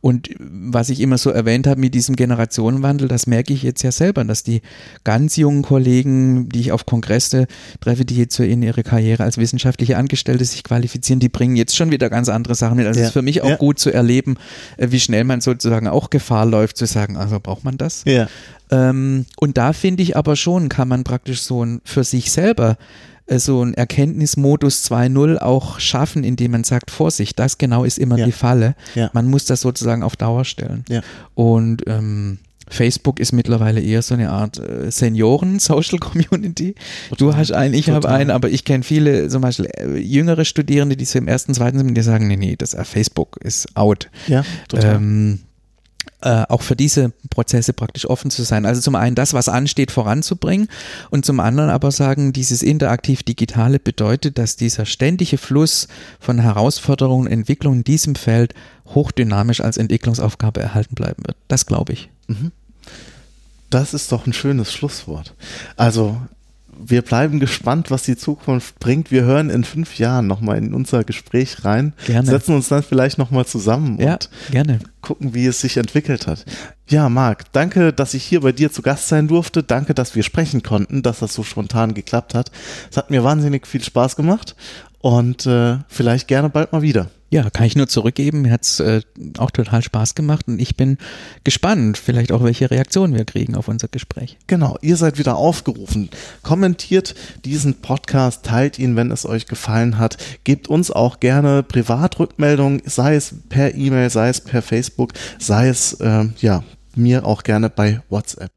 Und was ich immer so erwähnt habe mit diesem Generationenwandel, das merke ich jetzt ja selber, dass die ganz jungen Kollegen, die ich auf Kongresse treffe, die jetzt so in ihre Karriere als wissenschaftliche Angestellte sich qualifizieren, die bringen jetzt schon wieder ganz andere Sachen mit. Also Ja. es ist für mich auch Ja. gut zu erleben, äh, wie schnell man sozusagen auch Gefahr läuft, zu sagen, also braucht man das? Ja. Ähm, und da finde ich aber schon, kann man praktisch so ein, für sich selber so ein Erkenntnismodus 2.0 auch schaffen, indem man sagt, Vorsicht, das genau ist immer Ja. die Falle. Ja. Man muss das sozusagen auf Dauer stellen. Ja. Und ähm, Facebook ist mittlerweile eher so eine Art äh, Senioren-Social-Community. *laughs* Du hast einen, ich habe einen, aber ich kenne viele, zum Beispiel äh, jüngere Studierende, die so im ersten, zweiten sind, die sagen, nee, nee, das äh, Facebook ist out. Ja, total. Ähm, äh, auch für diese Prozesse praktisch offen zu sein. Also zum einen das, was ansteht, voranzubringen und zum anderen aber sagen, dieses interaktiv Digitale bedeutet, dass dieser ständige Fluss von Herausforderungen und Entwicklungen in diesem Feld hochdynamisch als Entwicklungsaufgabe erhalten bleiben wird. Das glaube ich. Das ist doch ein schönes Schlusswort. Also, wir bleiben gespannt, was die Zukunft bringt. Wir hören in fünf Jahren nochmal in unser Gespräch rein, Gerne. setzen uns dann vielleicht nochmal zusammen Ja, und gerne. gucken, wie es sich entwickelt hat. Ja, Marc, danke, dass ich hier bei dir zu Gast sein durfte. Danke, dass wir sprechen konnten, dass das so spontan geklappt hat. Es hat mir wahnsinnig viel Spaß gemacht und äh, vielleicht gerne bald mal wieder. Ja, kann ich nur zurückgeben. Mir hat es äh, auch total Spaß gemacht und ich bin gespannt, vielleicht auch, welche Reaktionen wir kriegen auf unser Gespräch. Genau, ihr seid wieder aufgerufen. Kommentiert diesen Podcast, teilt ihn, wenn es euch gefallen hat. Gebt uns auch gerne Privatrückmeldungen, sei es per E-Mail, sei es per Facebook, sei es ähm, ja mir auch gerne bei WhatsApp.